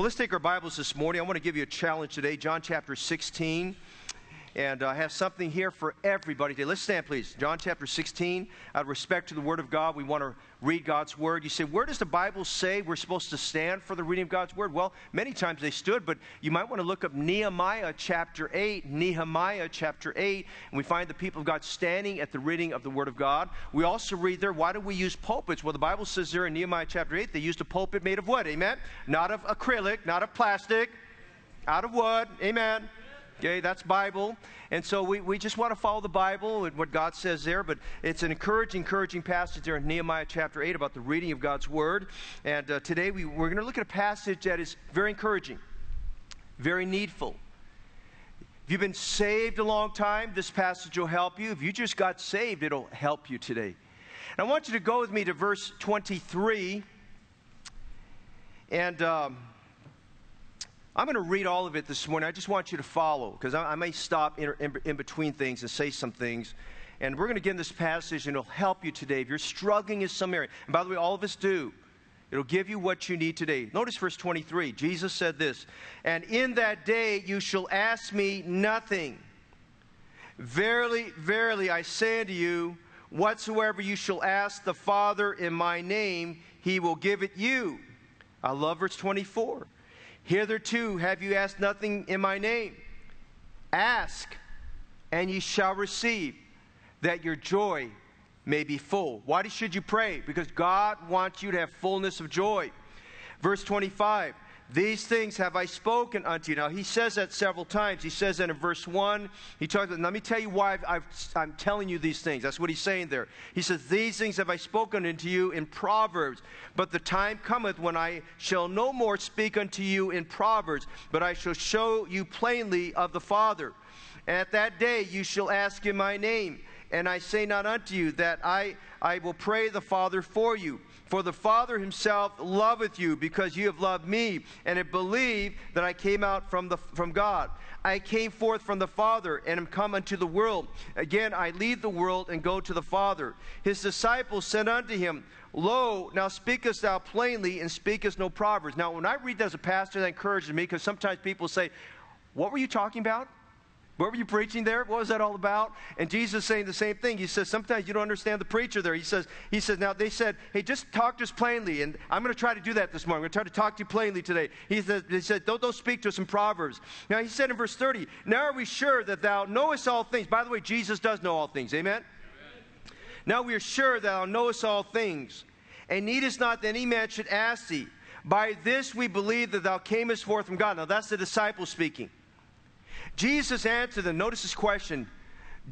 Well, let's take our Bibles this morning. I want to give you a challenge today, John chapter 16. And I have something here for everybody today. Let's stand, please. John chapter 16. Out of respect to the Word of God, we want to read God's Word. You say, where does the Bible say we're supposed to stand for the reading of God's Word? Well, many times they stood, but you might want to look up Nehemiah chapter 8. Nehemiah chapter 8. And we find the people of God standing at the reading of the Word of God. We also read there, why do we use pulpits? Well, the Bible says there in Nehemiah chapter 8, they used a pulpit made of wood. Amen? Not of acrylic, not of plastic, out of wood. Amen. Okay, that's Bible. And so we, we just want to follow the Bible and what God says there. But it's an encouraging, encouraging passage there in Nehemiah chapter 8 about the reading of God's Word. And uh, today we, we're going to look at a passage that is very encouraging, very needful. If you've been saved a long time, this passage will help you. If you just got saved, it'll help you today. And I want you to go with me to verse 23. And. Um, I'm going to read all of it this morning. I just want you to follow because I, I, may stop in, in, in, between things and say some things. And we're going to get in this passage and it'll help you today. If you're struggling in some area, and by the way, all of us do, it'll give you what you need today. Notice verse 23. Jesus said this And in that day you shall ask me nothing. Verily, verily, I say unto you, whatsoever you shall ask the Father in my name, he will give it you. I love verse 24. Hitherto have you asked nothing in my name. Ask, and ye shall receive, that your joy may be full. Why should you pray? Because God wants you to have fullness of joy. Verse 25 these things have I spoken unto you. Now, he says that several times. He says that in verse 1. He talks about, let me tell you why i am telling you these things. That's what he's saying there. He says, These things have I spoken unto you in Proverbs. But the time cometh when I shall no more speak unto you in Proverbs, but I shall show you plainly of the Father. At that day you shall ask in my name. And I say not unto you that I, I will pray the Father for you. For the Father himself loveth you, because you have loved me, and have believed that I came out from, the, from God. I came forth from the Father, and am come unto the world. Again, I leave the world and go to the Father. His disciples said unto him, Lo, now speakest thou plainly, and speakest no proverbs. Now, when I read that as a pastor, that encourages me, because sometimes people say, What were you talking about? What were you preaching there? What was that all about? And Jesus is saying the same thing. He says, sometimes you don't understand the preacher there. He says, he says, now they said, hey, just talk to us plainly. And I'm going to try to do that this morning. I'm going to try to talk to you plainly today. He said, he said don't, don't speak to us in Proverbs. Now he said in verse 30, now are we sure that thou knowest all things? By the way, Jesus does know all things. Amen? Amen. Now we are sure that thou knowest all things, and needest not that any man should ask thee. By this we believe that thou camest forth from God. Now that's the disciple speaking. Jesus answered them. Notice this question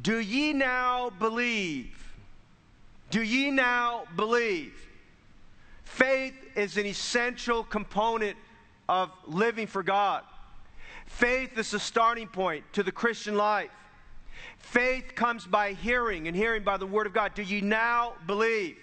Do ye now believe? Do ye now believe? Faith is an essential component of living for God. Faith is the starting point to the Christian life. Faith comes by hearing, and hearing by the Word of God. Do you now believe?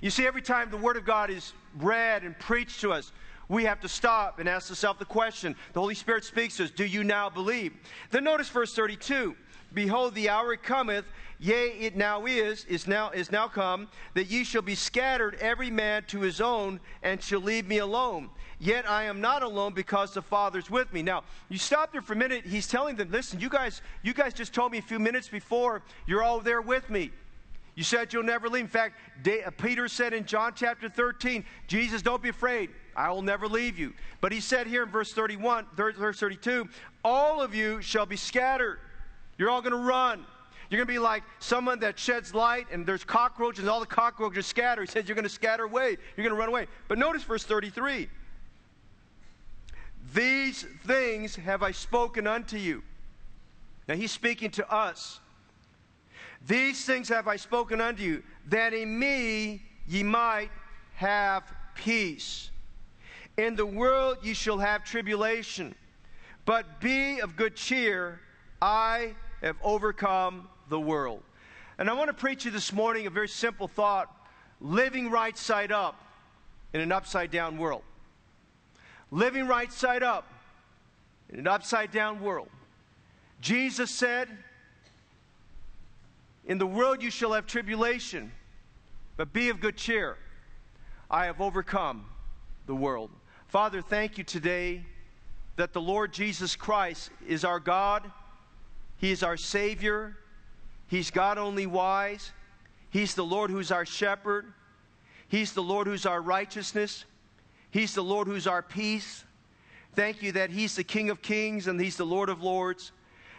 You see, every time the Word of God is read and preached to us, we have to stop and ask ourselves the question. The Holy Spirit speaks to us, Do you now believe? Then notice verse 32. Behold, the hour cometh, yea, it now is, is now, is now come, that ye shall be scattered every man to his own, and shall leave me alone. Yet I am not alone because the Father's with me. Now, you stop there for a minute. He's telling them, listen, you guys, you guys just told me a few minutes before, you're all there with me. You said you'll never leave. In fact, uh, Peter said in John chapter 13, Jesus, don't be afraid. I will never leave you. But he said here in verse 31, verse 32, all of you shall be scattered. You're all going to run. You're going to be like someone that sheds light and there's cockroaches and all the cockroaches scatter. He says you're going to scatter away. You're going to run away. But notice verse 33. These things have I spoken unto you. Now he's speaking to us. These things have I spoken unto you, that in me ye might have peace. In the world ye shall have tribulation, but be of good cheer. I have overcome the world. And I want to preach you this morning a very simple thought living right side up in an upside down world. Living right side up in an upside down world. Jesus said, In the world you shall have tribulation, but be of good cheer. I have overcome the world. Father, thank you today that the Lord Jesus Christ is our God, He is our Savior, He's God only wise, He's the Lord who's our shepherd, He's the Lord who's our righteousness, He's the Lord who's our peace. Thank you that He's the King of kings and He's the Lord of lords.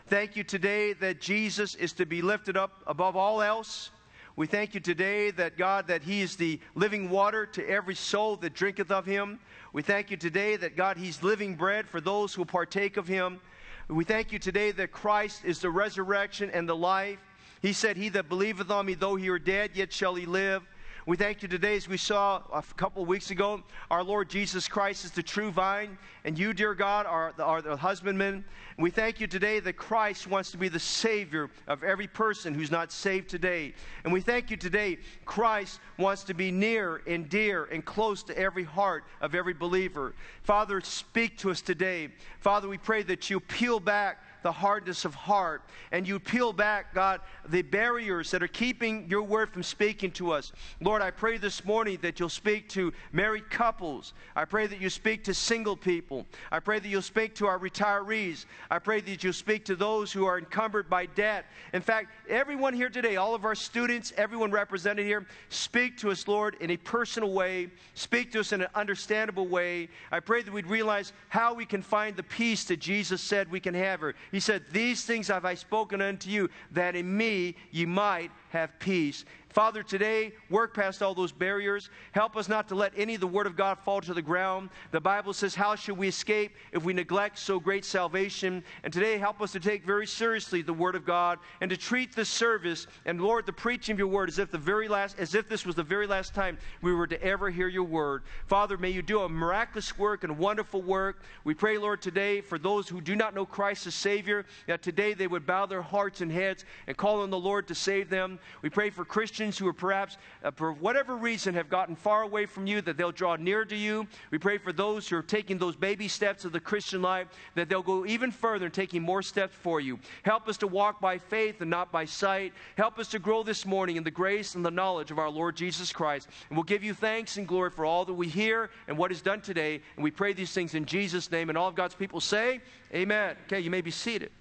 Thank you today that Jesus is to be lifted up above all else. We thank you today that God, that He is the living water to every soul that drinketh of Him. We thank you today that God, He's living bread for those who partake of Him. We thank you today that Christ is the resurrection and the life. He said, He that believeth on me, though he were dead, yet shall he live. We thank you today, as we saw a couple of weeks ago, our Lord Jesus Christ is the true vine, and you, dear God, are the, are the husbandman. And we thank you today that Christ wants to be the Savior of every person who's not saved today. And we thank you today, Christ wants to be near and dear and close to every heart of every believer. Father, speak to us today. Father, we pray that you peel back the hardness of heart. And you peel back, God, the barriers that are keeping your word from speaking to us. Lord, I pray this morning that you'll speak to married couples. I pray that you speak to single people. I pray that you'll speak to our retirees. I pray that you'll speak to those who are encumbered by debt. In fact, everyone here today, all of our students, everyone represented here, speak to us, Lord, in a personal way. Speak to us in an understandable way. I pray that we'd realize how we can find the peace that Jesus said we can have. Her. He said, These things have I spoken unto you, that in me ye might have peace. Father, today, work past all those barriers. Help us not to let any of the Word of God fall to the ground. The Bible says, How should we escape if we neglect so great salvation? And today, help us to take very seriously the Word of God and to treat this service and, Lord, the preaching of your Word as if the very last, as if this was the very last time we were to ever hear your Word. Father, may you do a miraculous work and wonderful work. We pray, Lord, today for those who do not know Christ as Savior, that today they would bow their hearts and heads and call on the Lord to save them. We pray for Christians who are perhaps, uh, for whatever reason, have gotten far away from you, that they'll draw near to you. We pray for those who are taking those baby steps of the Christian life, that they'll go even further and taking more steps for you. Help us to walk by faith and not by sight. Help us to grow this morning in the grace and the knowledge of our Lord Jesus Christ. And we'll give you thanks and glory for all that we hear and what is done today. And we pray these things in Jesus' name. And all of God's people say, Amen. Okay, you may be seated.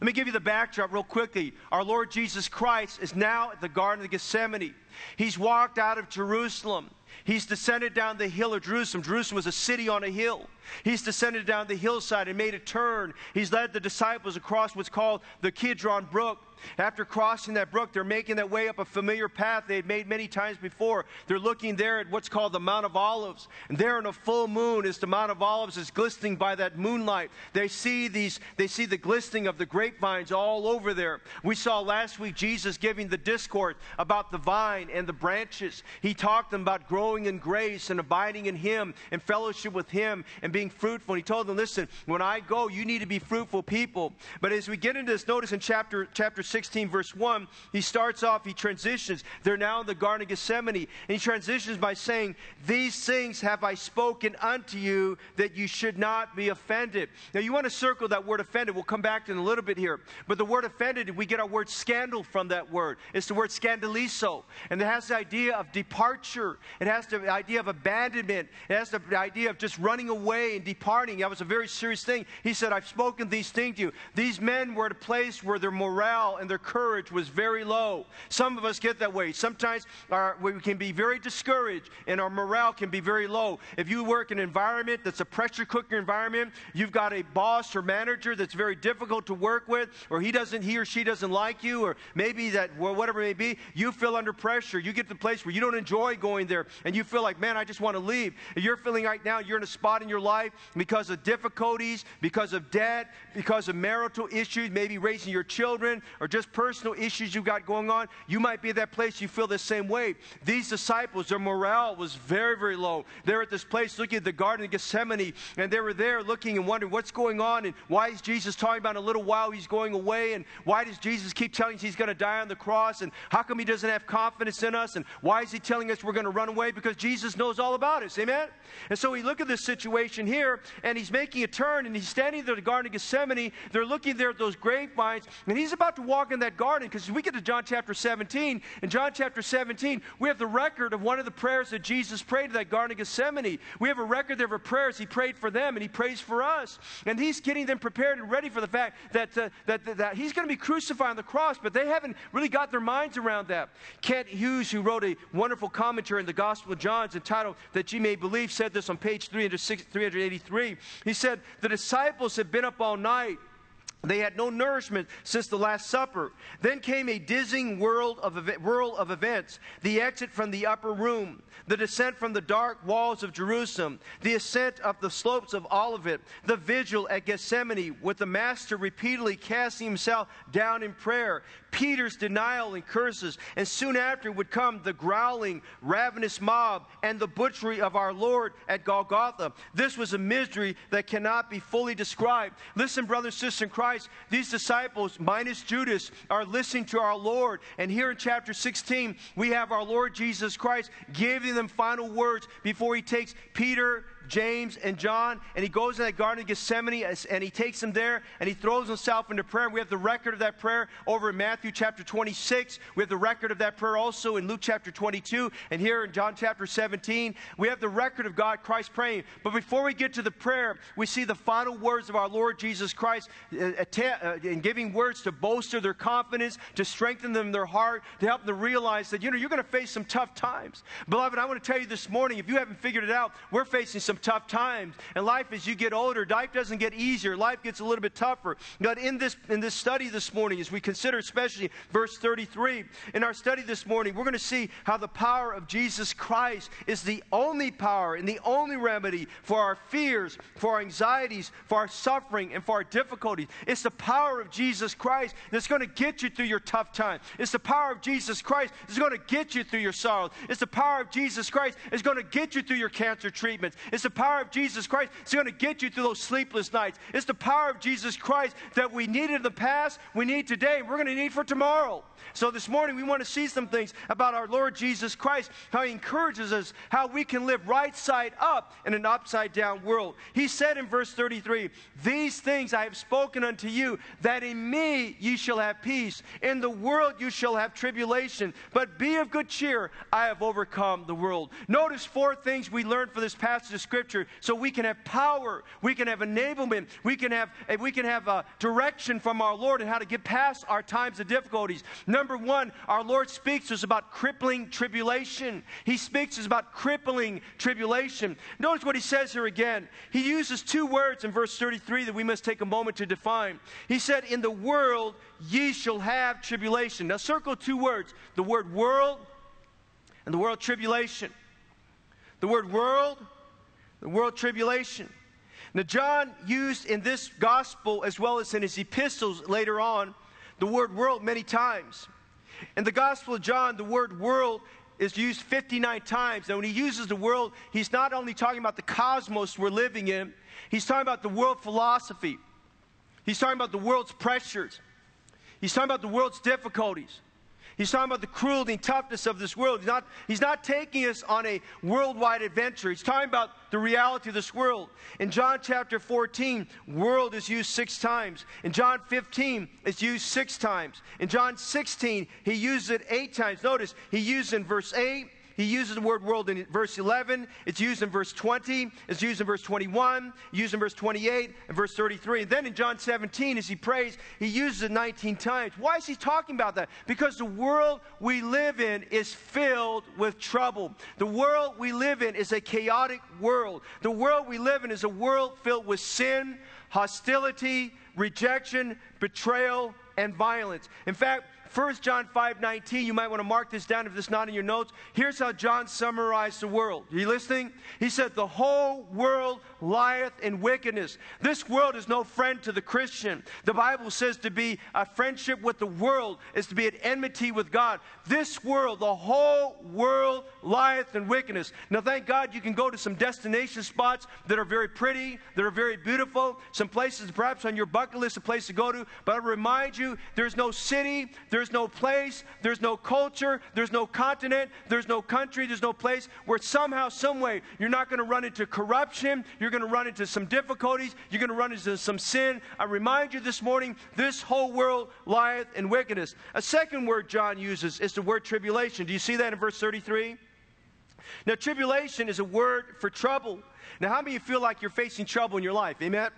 Let me give you the backdrop real quickly. Our Lord Jesus Christ is now at the Garden of Gethsemane. He's walked out of Jerusalem. He's descended down the hill of Jerusalem. Jerusalem was a city on a hill. He's descended down the hillside and made a turn. He's led the disciples across what's called the Kidron Brook. After crossing that brook, they're making that way up a familiar path they had made many times before. They're looking there at what's called the Mount of Olives. And there in a full moon, as the Mount of Olives is glistening by that moonlight, they see these, they see the glistening of the grapevines all over there. We saw last week Jesus giving the discourse about the vine and the branches. He talked them about growing in grace and abiding in Him and fellowship with Him and being fruitful. And he told them, listen, when I go, you need to be fruitful people. But as we get into this, notice in chapter, chapter 16, verse 1, he starts off, he transitions. They're now in the Garden of Gethsemane. And he transitions by saying, These things have I spoken unto you that you should not be offended. Now, you want to circle that word offended. We'll come back to in a little bit here. But the word offended, we get our word scandal from that word. It's the word scandalizo. And it has the idea of departure, it has the idea of abandonment, it has the idea of just running away and departing. That was a very serious thing. He said, I've spoken these things to you. These men were at a place where their morale and their courage was very low. Some of us get that way. Sometimes our, we can be very discouraged and our morale can be very low. If you work in an environment that's a pressure cooker environment, you've got a boss or manager that's very difficult to work with, or he doesn't, he or she doesn't like you, or maybe that, well, whatever it may be, you feel under pressure. You get to the place where you don't enjoy going there and you feel like, man, I just want to leave. If you're feeling right now you're in a spot in your life because of difficulties, because of debt, because of marital issues, maybe raising your children, or just personal issues you've got going on, you might be at that place you feel the same way. These disciples, their morale was very, very low. They're at this place looking at the Garden of Gethsemane, and they were there looking and wondering what's going on, and why is Jesus talking about in a little while he's going away, and why does Jesus keep telling us he's going to die on the cross, and how come he doesn't have confidence in us, and why is he telling us we're going to run away? Because Jesus knows all about us. Amen? And so we look at this situation here, and he's making a turn, and he's standing there at the Garden of Gethsemane. They're looking there at those grapevines, and he's about to walk in that garden because we get to John chapter 17. In John chapter 17, we have the record of one of the prayers that Jesus prayed in that Garden of Gethsemane. We have a record there of prayers he prayed for them, and he prays for us. And he's getting them prepared and ready for the fact that, uh, that, that, that he's going to be crucified on the cross, but they haven't really got their minds around that. Kent Hughes, who wrote a wonderful commentary in the Gospel of John entitled That Ye May Believe, said this on page 383. He said, The disciples had been up all night. They had no nourishment since the Last Supper. Then came a dizzying whirl of, whirl of events the exit from the upper room, the descent from the dark walls of Jerusalem, the ascent up the slopes of Olivet, the vigil at Gethsemane, with the Master repeatedly casting himself down in prayer, Peter's denial and curses, and soon after would come the growling, ravenous mob and the butchery of our Lord at Golgotha. This was a misery that cannot be fully described. Listen, brothers and sisters in Christ, these disciples, minus Judas, are listening to our Lord. And here in chapter 16, we have our Lord Jesus Christ giving them final words before he takes Peter, James, and John, and he goes in that Garden of Gethsemane and he takes them there and he throws himself into prayer. We have the record of that prayer over in Matthew chapter 26. We have the record of that prayer also in Luke chapter 22 and here in John chapter 17. We have the record of God, Christ praying. But before we get to the prayer, we see the final words of our Lord Jesus Christ uh, uh, in giving words to bolster their confidence, to strengthen them in their heart, to help them realize that, you know, you're going to face some tough times. Beloved, I want to tell you this morning, if you haven't figured it out, we're facing some some tough times. And life, as you get older, life doesn't get easier. Life gets a little bit tougher. But in this, in this study this morning, as we consider especially verse 33, in our study this morning, we're going to see how the power of Jesus Christ is the only power and the only remedy for our fears, for our anxieties, for our suffering, and for our difficulties. It's the power of Jesus Christ that's going to get you through your tough time. It's the power of Jesus Christ that's going to get you through your sorrows. It's the power of Jesus Christ that's going to get you through your cancer treatments. It's the power of Jesus Christ that's going to get you through those sleepless nights. It's the power of Jesus Christ that we needed in the past, we need today, and we're going to need for tomorrow. So this morning we want to see some things about our Lord Jesus Christ, how he encourages us, how we can live right side up in an upside down world. He said in verse 33, These things I have spoken unto you, that in me ye shall have peace. In the world you shall have tribulation, but be of good cheer. I have overcome the world. Notice four things we learned from this passage Scripture so we can have power, we can have enablement, we can have, we can have a uh, direction from our Lord and how to get past our times of difficulties. Number one, our Lord speaks to us about crippling tribulation. He speaks to us about crippling tribulation. Notice what he says here again. He uses two words in verse 33 that we must take a moment to define. He said, In the world ye shall have tribulation. Now, circle two words the word world and the word tribulation. The word world, the world tribulation. Now, John used in this gospel as well as in his epistles later on the word world many times. In the Gospel of John, the word world is used 59 times. And when he uses the world, he's not only talking about the cosmos we're living in, he's talking about the world philosophy. He's talking about the world's pressures. He's talking about the world's difficulties. He's talking about the cruelty and toughness of this world. He's not, he's not taking us on a worldwide adventure. He's talking about the reality of this world. In John chapter 14, world is used six times. In John 15, it's used six times. In John 16, he uses it eight times. Notice, he uses in verse 8, he uses the word world in verse 11. It's used in verse 20. It's used in verse 21. Used in verse 28 and verse 33. And then in John 17, as he prays, he uses it 19 times. Why is he talking about that? Because the world we live in is filled with trouble. The world we live in is a chaotic world. The world we live in is a world filled with sin, hostility, rejection, betrayal, and violence. In fact, 1 John 5 19, you might want to mark this down if it's not in your notes. Here's how John summarized the world. Are you listening? He said, The whole world lieth in wickedness. This world is no friend to the Christian. The Bible says to be a friendship with the world is to be at enmity with God. This world, the whole world lieth in wickedness. Now, thank God you can go to some destination spots that are very pretty, that are very beautiful, some places perhaps on your bucket list, a place to go to. But I remind you, there's no city, there's There's no place, there's no culture, there's no continent, there's no country, there's no place where somehow, some way, you're not going to run into corruption, you're going to run into some difficulties, you're going to run into some sin. I remind you this morning, this whole world lieth in wickedness. A second word John uses is the word tribulation. Do you see that in verse 33? Now, tribulation is a word for trouble. Now, how many of you feel like you're facing trouble in your life? Amen?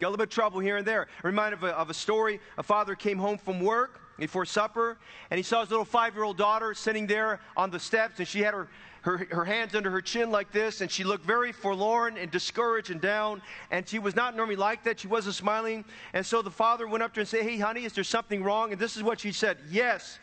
Got a little bit of trouble here and there. Reminded of a, of a story. A father came home from work before supper, and he saw his little five year old daughter sitting there on the steps, and she had her, her, her hands under her chin like this, and she looked very forlorn and discouraged and down, and she was not normally like that. She wasn't smiling. And so the father went up to her and said, Hey, honey, is there something wrong? And this is what she said Yes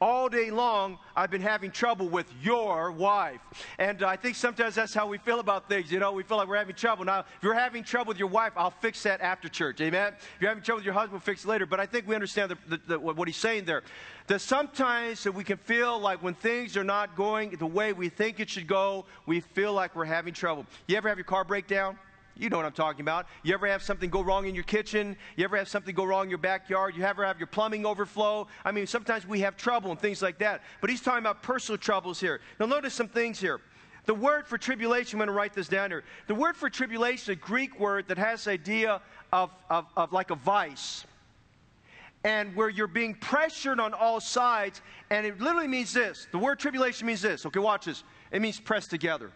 all day long, I've been having trouble with your wife. And I think sometimes that's how we feel about things. You know, we feel like we're having trouble. Now, if you're having trouble with your wife, I'll fix that after church. Amen? If you're having trouble with your husband, we'll fix it later. But I think we understand the, the, the, what he's saying there. That sometimes that we can feel like when things are not going the way we think it should go, we feel like we're having trouble. You ever have your car break down? You know what I'm talking about. You ever have something go wrong in your kitchen? You ever have something go wrong in your backyard? You ever have your plumbing overflow? I mean, sometimes we have trouble and things like that. But he's talking about personal troubles here. Now, notice some things here. The word for tribulation, I'm going to write this down here. The word for tribulation is a Greek word that has the idea of, of, of like a vice. And where you're being pressured on all sides. And it literally means this. The word tribulation means this. Okay, watch this. It means pressed together.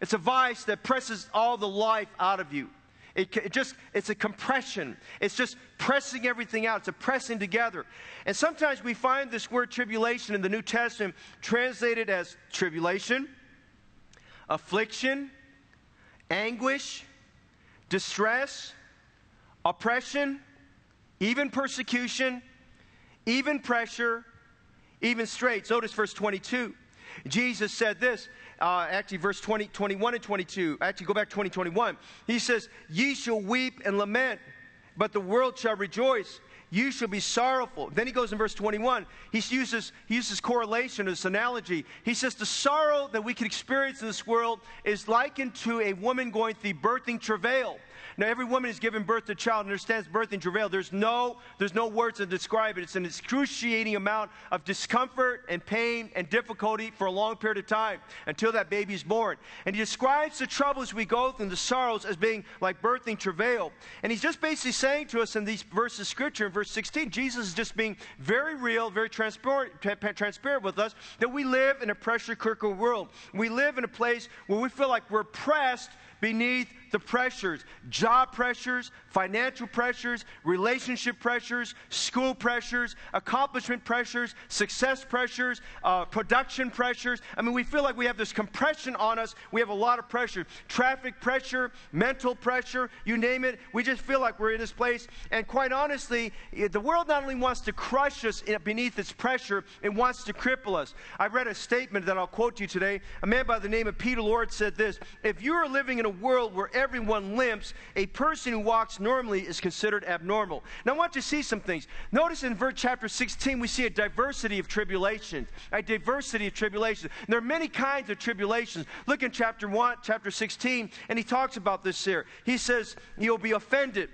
It's a vice that presses all the life out of you. It, it, just it's a compression. It's just pressing everything out. It's a pressing together. And sometimes we find this word tribulation in the new testament translated as tribulation affliction anguish distress oppression even persecution even pressure even straits. Notice verse 22 jesus said this uh, actually verse 20, 21 and 22. Actually, go back 20, 21. He says, Ye shall weep and lament, but the world shall rejoice. You shall be sorrowful. Then he goes in verse 21. He uses, he uses correlation, this analogy. He says, The sorrow that we can experience in this world is likened to a woman going through birthing travail. Now, every woman who's given birth to a child understands birth and travail. There's no, there's no words to describe it. It's an excruciating amount of discomfort and pain and difficulty for a long period of time until that baby is born. And he describes the troubles we go through and the sorrows as being like birthing travail. And he's just basically saying to us in these verses of scripture, in verse 16, Jesus is just being very real, very transparent, transparent with us that we live in a pressure cooker world. We live in a place where we feel like we're pressed beneath the pressures job pressures, financial pressures, relationship pressures, school pressures, accomplishment pressures, success pressures, uh, production pressures. I mean, we feel like we have this compression on us. We have a lot of pressure traffic pressure, mental pressure, you name it. We just feel like we're in this place. And quite honestly, the world not only wants to crush us beneath its pressure, it wants to cripple us. I read a statement that I'll quote to you today. A man by the name of Peter Lord said this If you are living in a world where everyone limps, a person who walks normally is considered abnormal. Now, I want you to see some things. Notice in verse chapter 16, we see a diversity of tribulations. A diversity of tribulations. There are many kinds of tribulations. Look in chapter 1, chapter 16, and he talks about this here. He says, You'll be offended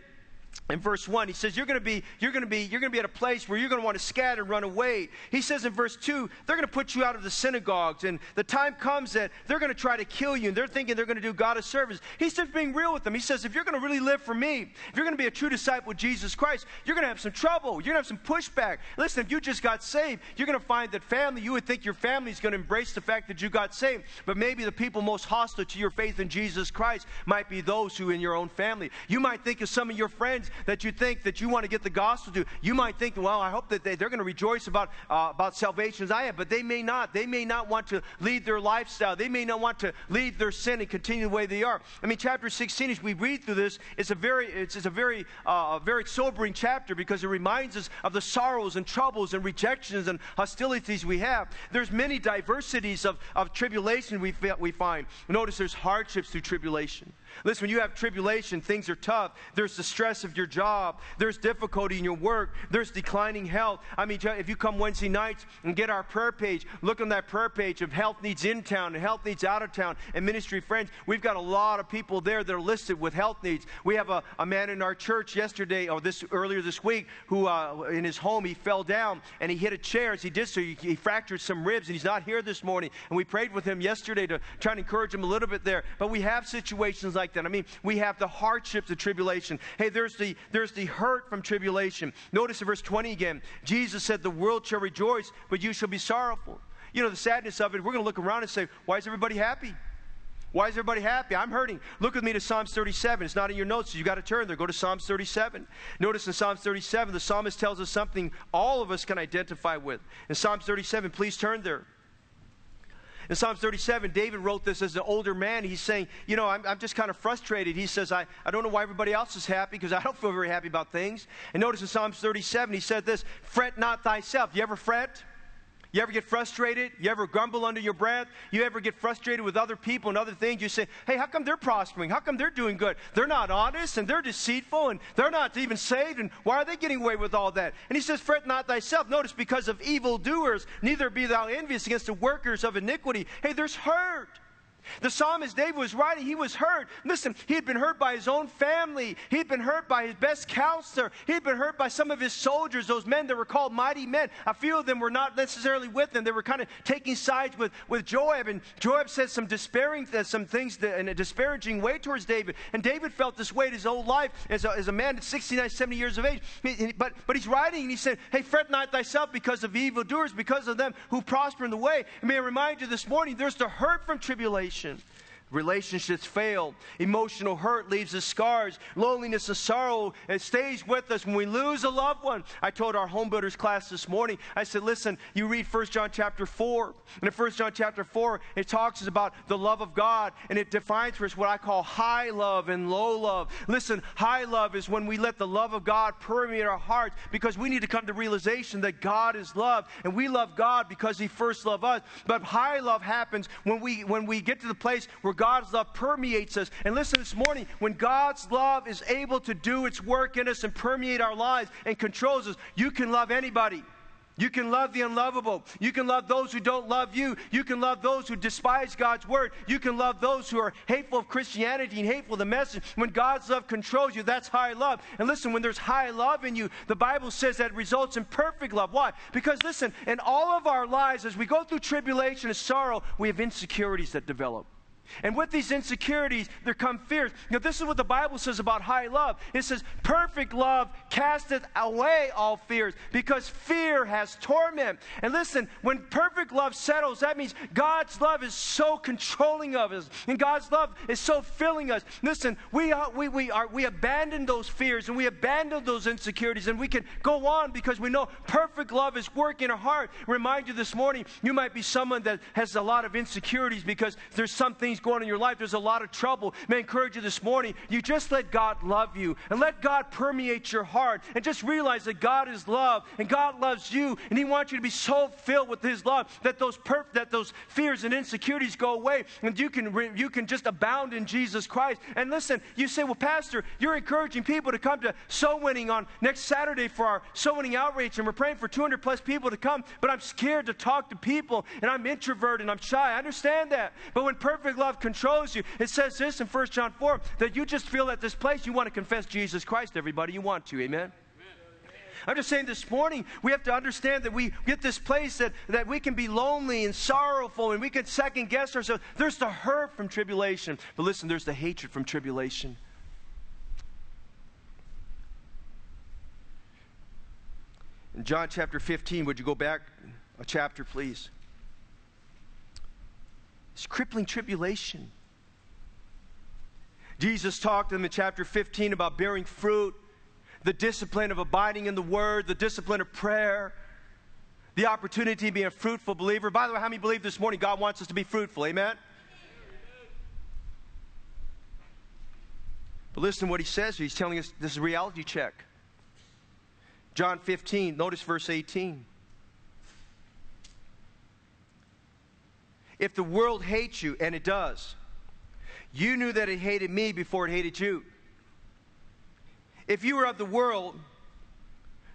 in verse 1 he says you're going to be you're going to be you're going to be at a place where you're going to want to scatter run away. He says in verse 2 they're going to put you out of the synagogues and the time comes that they're going to try to kill you and they're thinking they're going to do god a service. He's just being real with them. He says if you're going to really live for me if you're going to be a true disciple of jesus christ you're going to have some trouble you're going to have some pushback. Listen if you just got saved you're going to find that family you would think your family is going to embrace the fact that you got saved but maybe the people most hostile to your faith in jesus christ might be those who in your own family. You might think of some of your friends that you think that you want to get the gospel to. You might think, well, I hope that they, are going to rejoice about, uh, about salvation as I am, but they may not. They may not want to lead their lifestyle. They may not want to leave their sin and continue the way they are. I mean, chapter 16, as we read through this, it's a very, it's, it's a very, uh, very sobering chapter because it reminds us of the sorrows and troubles and rejections and hostilities we have. There's many diversities of, of tribulation we, we find. Notice there's hardships through tribulation. Listen, when you have tribulation, things are tough. There's the stress of your job. There's difficulty in your work. There's declining health. I mean, if you come Wednesday nights and get our prayer page, look on that prayer page of health needs in town and health needs out of town and ministry friends. We've got a lot of people there that are listed with health needs. We have a, a man in our church yesterday or this earlier this week who uh, in his home he fell down and he hit a chair. As he did so, he, he fractured some ribs and he's not here this morning. And we prayed with him yesterday to try and encourage him a little bit there. But we have situations like that. I mean, we have the hardships of tribulation. Hey, there's the there's the hurt from tribulation. Notice in verse 20 again. Jesus said, "The world shall rejoice, but you shall be sorrowful." You know the sadness of it. We're going to look around and say, "Why is everybody happy?" Why is everybody happy? I'm hurting. Look with me to Psalms 37. It's not in your notes, so you got to turn there. Go to Psalms 37. Notice in Psalms 37, the psalmist tells us something all of us can identify with. In Psalms 37, please turn there. In Psalms 37, David wrote this as an older man. He's saying, You know, I'm, I'm just kind of frustrated. He says, I, I don't know why everybody else is happy because I don't feel very happy about things. And notice in Psalms 37, he said this Fret not thyself. You ever fret? You ever get frustrated? You ever grumble under your breath? You ever get frustrated with other people and other things? You say, hey, how come they're prospering? How come they're doing good? They're not honest and they're deceitful and they're not even saved. And why are they getting away with all that? And he says, fret not thyself. Notice, because of evildoers, neither be thou envious against the workers of iniquity. Hey, there's hurt. The psalmist David was writing, he was hurt. Listen, he had been hurt by his own family. He had been hurt by his best counselor. He had been hurt by some of his soldiers, those men that were called mighty men. A few of them were not necessarily with him. They were kind of taking sides with, with Joab. And Joab said some despairing, uh, some things that, in a disparaging way towards David. And David felt this weight his whole life as a, as a man at 69, 70 years of age. But, but he's writing and he said, Hey, fret not thyself because of evildoers, because of them who prosper in the way. And may I remind you this morning, there's the hurt from tribulation salvation. Relationships fail. Emotional hurt leaves us scars. Loneliness and sorrow it stays with us when we lose a loved one. I told our home builders class this morning, I said, listen, you read 1 John chapter 4. And in 1 John chapter 4, it talks about the love of God and it defines for us what I call high love and low love. Listen, high love is when we let the love of God permeate our hearts because we need to come to realization that God is love and we love God because He first loved us. But high love happens when we when we get to the place where God's love permeates us. And listen, this morning, when God's love is able to do its work in us and permeate our lives and controls us, you can love anybody. You can love the unlovable. You can love those who don't love you. You can love those who despise God's word. You can love those who are hateful of Christianity and hateful of the message. When God's love controls you, that's high love. And listen, when there's high love in you, the Bible says that results in perfect love. Why? Because listen, in all of our lives, as we go through tribulation and sorrow, we have insecurities that develop. And with these insecurities, there come fears. Know, this is what the Bible says about high love. It says, perfect love casteth away all fears, because fear has torment. And listen, when perfect love settles, that means God's love is so controlling of us, and God's love is so filling us. Listen, we are, we, we are we abandon those fears and we abandon those insecurities, and we can go on because we know perfect love is working in our heart. Remind you this morning, you might be someone that has a lot of insecurities because there's some things going on in your life, there's a lot of trouble. May I encourage you this morning, you just let God love you and let God permeate your heart and just realize that God is love and God loves you and He wants you to be so filled with His love that those perf- that those fears and insecurities go away and you can re- you can just abound in Jesus Christ. And listen, you say, well, Pastor, you're encouraging people to come to soul winning on next Saturday for our soul winning outreach, and we're praying for 200 plus people to come. But I'm scared to talk to people, and I'm introverted and I'm shy. I understand that, but when perfect love controls you. It says this in 1 John 4 that you just feel at this place you want to confess Jesus Christ, everybody. You want to. Amen. I'm just saying this morning, we have to understand that we get this place that, that we can be lonely and sorrowful and we can second guess ourselves. There's the hurt from tribulation. But listen, there's the hatred from tribulation. In John chapter 15, would you go back a chapter, please? It's crippling tribulation. Jesus talked to them in chapter 15 about bearing fruit, the discipline of abiding in the Word, the discipline of prayer, the opportunity to be a fruitful believer. By the way, how many believe this morning God wants us to be fruitful? Amen? But listen to what he says. He's telling us this is a reality check. John 15, notice verse 18. If the world hates you, and it does, You knew that it hated me before it hated you. If you were of the world,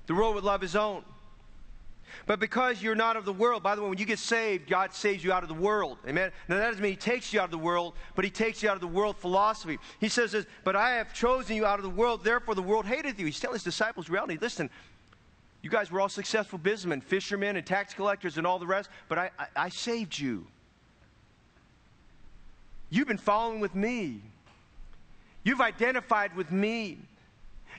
the world would love his own. But because you're not of the world, by the way, when you get saved, God saves you out of the world. Amen. Now that doesn't mean He takes you out of the world, but He takes you out of the world philosophy. He says this, but I have chosen you out of the world, therefore the world hated you. He's telling his disciples reality. Listen, you guys were all successful businessmen, fishermen, and tax collectors, and all the rest, but I, I, I saved you. You've been following with me. You've identified with me.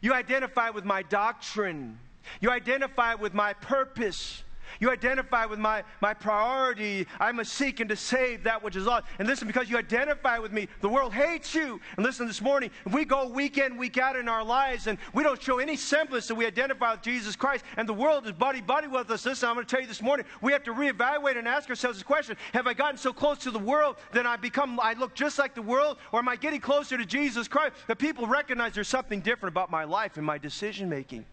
You identify with my doctrine. You identify with my purpose. You identify with my, my priority. I must seek and to save that which is lost. And listen, because you identify with me, the world hates you. And listen, this morning, if we go week in, week out in our lives and we don't show any semblance that we identify with Jesus Christ and the world is buddy buddy with us, listen, I'm going to tell you this morning, we have to reevaluate and ask ourselves this question Have I gotten so close to the world that I become, I look just like the world? Or am I getting closer to Jesus Christ that people recognize there's something different about my life and my decision making?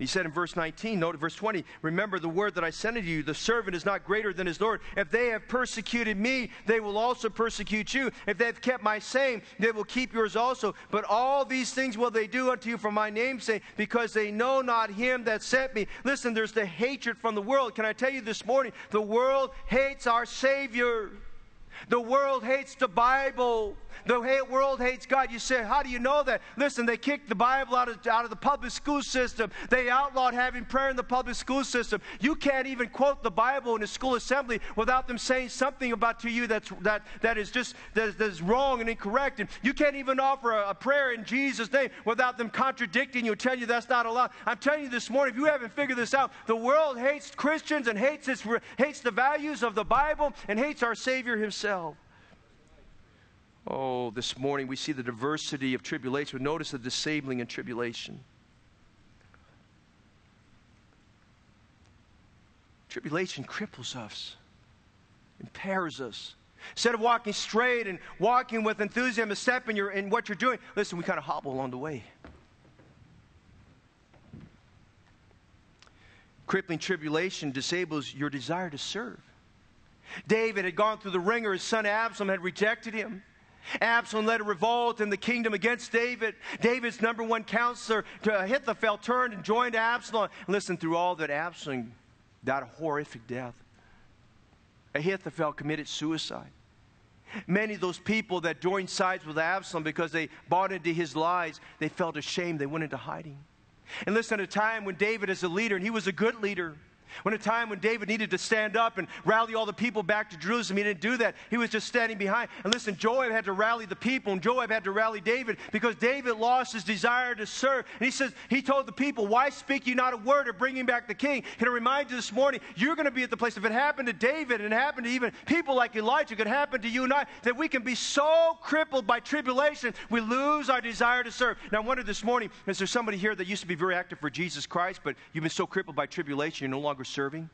He said in verse 19, note verse 20, remember the word that I sent to you, the servant is not greater than his Lord. If they have persecuted me, they will also persecute you. If they have kept my saying, they will keep yours also. But all these things will they do unto you for my name's sake, because they know not him that sent me. Listen, there's the hatred from the world. Can I tell you this morning, the world hates our Savior. The world hates the Bible. The world hates God. You say, how do you know that? Listen, they kicked the Bible out of, out of the public school system. They outlawed having prayer in the public school system. You can't even quote the Bible in a school assembly without them saying something about to you that's, that, that is just that that is wrong and incorrect. And you can't even offer a, a prayer in Jesus' name without them contradicting you telling you that's not allowed. I'm telling you this morning, if you haven't figured this out, the world hates Christians and hates, its, hates the values of the Bible and hates our Savior Himself. Oh, this morning we see the diversity of tribulation. Notice the disabling in tribulation. Tribulation cripples us, impairs us. Instead of walking straight and walking with enthusiasm, a step in, your, in what you're doing, listen, we kind of hobble along the way. Crippling tribulation disables your desire to serve. David had gone through the ringer. His son Absalom had rejected him. Absalom led a revolt in the kingdom against David. David's number one counselor, uh, Ahithophel, turned and joined Absalom. Listen, through all that, Absalom died a horrific death. Ahithophel committed suicide. Many of those people that joined sides with Absalom because they bought into his lies, they felt ashamed. They went into hiding. And listen, at a time when David, as a leader, and he was a good leader, when a time when David needed to stand up and rally all the people back to Jerusalem, he didn't do that. He was just standing behind. And listen, Joab had to rally the people, and Joab had to rally David because David lost his desire to serve. And he says, he told the people, Why speak you not a word of bringing back the king? Can I remind you this morning, you're going to be at the place. If it happened to David and it happened to even people like Elijah, it could happen to you and I, that we can be so crippled by tribulation, we lose our desire to serve. Now, I wonder this morning, is there somebody here that used to be very active for Jesus Christ, but you've been so crippled by tribulation, you're no longer longer serving,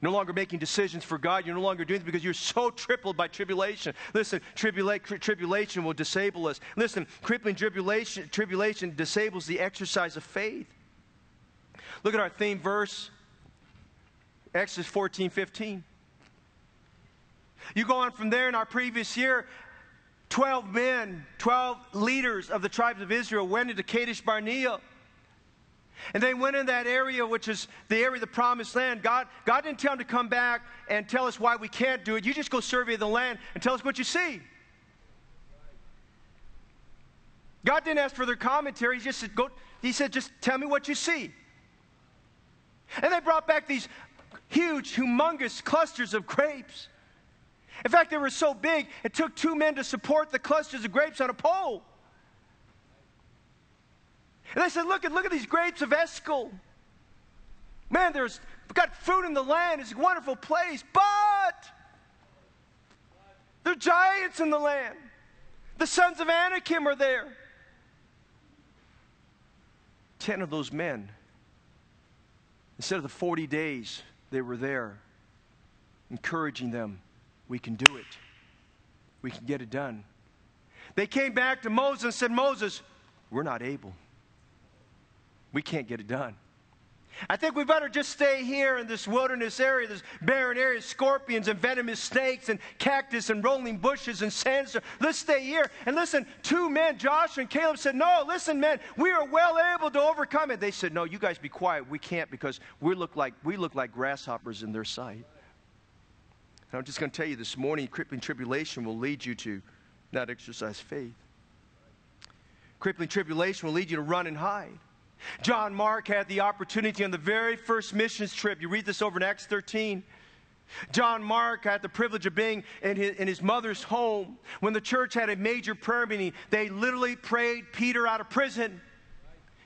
no longer making decisions for God. You're no longer doing it because you're so tripled by tribulation. Listen, tribula- tribulation will disable us. Listen, crippling tribulation, tribulation disables the exercise of faith. Look at our theme verse, Exodus 14 15. You go on from there in our previous year, 12 men, 12 leaders of the tribes of Israel went into Kadesh Barnea. And they went in that area, which is the area of the promised land. God, God didn't tell them to come back and tell us why we can't do it. You just go survey the land and tell us what you see. God didn't ask for their commentary. He just said, go, he said, just tell me what you see. And they brought back these huge, humongous clusters of grapes. In fact, they were so big, it took two men to support the clusters of grapes on a pole. And they said, Look at, look at these grapes of Eshcol. Man, there's got food in the land. It's a wonderful place, but there are giants in the land. The sons of Anakim are there. Ten of those men, instead of the 40 days they were there, encouraging them, we can do it. We can get it done. They came back to Moses and said, Moses, we're not able. We can't get it done. I think we better just stay here in this wilderness area, this barren area, scorpions and venomous snakes and cactus and rolling bushes and sandstorm. Let's stay here. And listen, two men, Josh and Caleb, said, No, listen, men, we are well able to overcome it. They said, No, you guys be quiet. We can't because we look like we look like grasshoppers in their sight. And I'm just going to tell you this morning, crippling tribulation will lead you to not exercise faith. Crippling tribulation will lead you to run and hide. John Mark had the opportunity on the very first missions trip. You read this over in Acts 13. John Mark had the privilege of being in his, in his, mother's home. When the church had a major prayer meeting, they literally prayed Peter out of prison.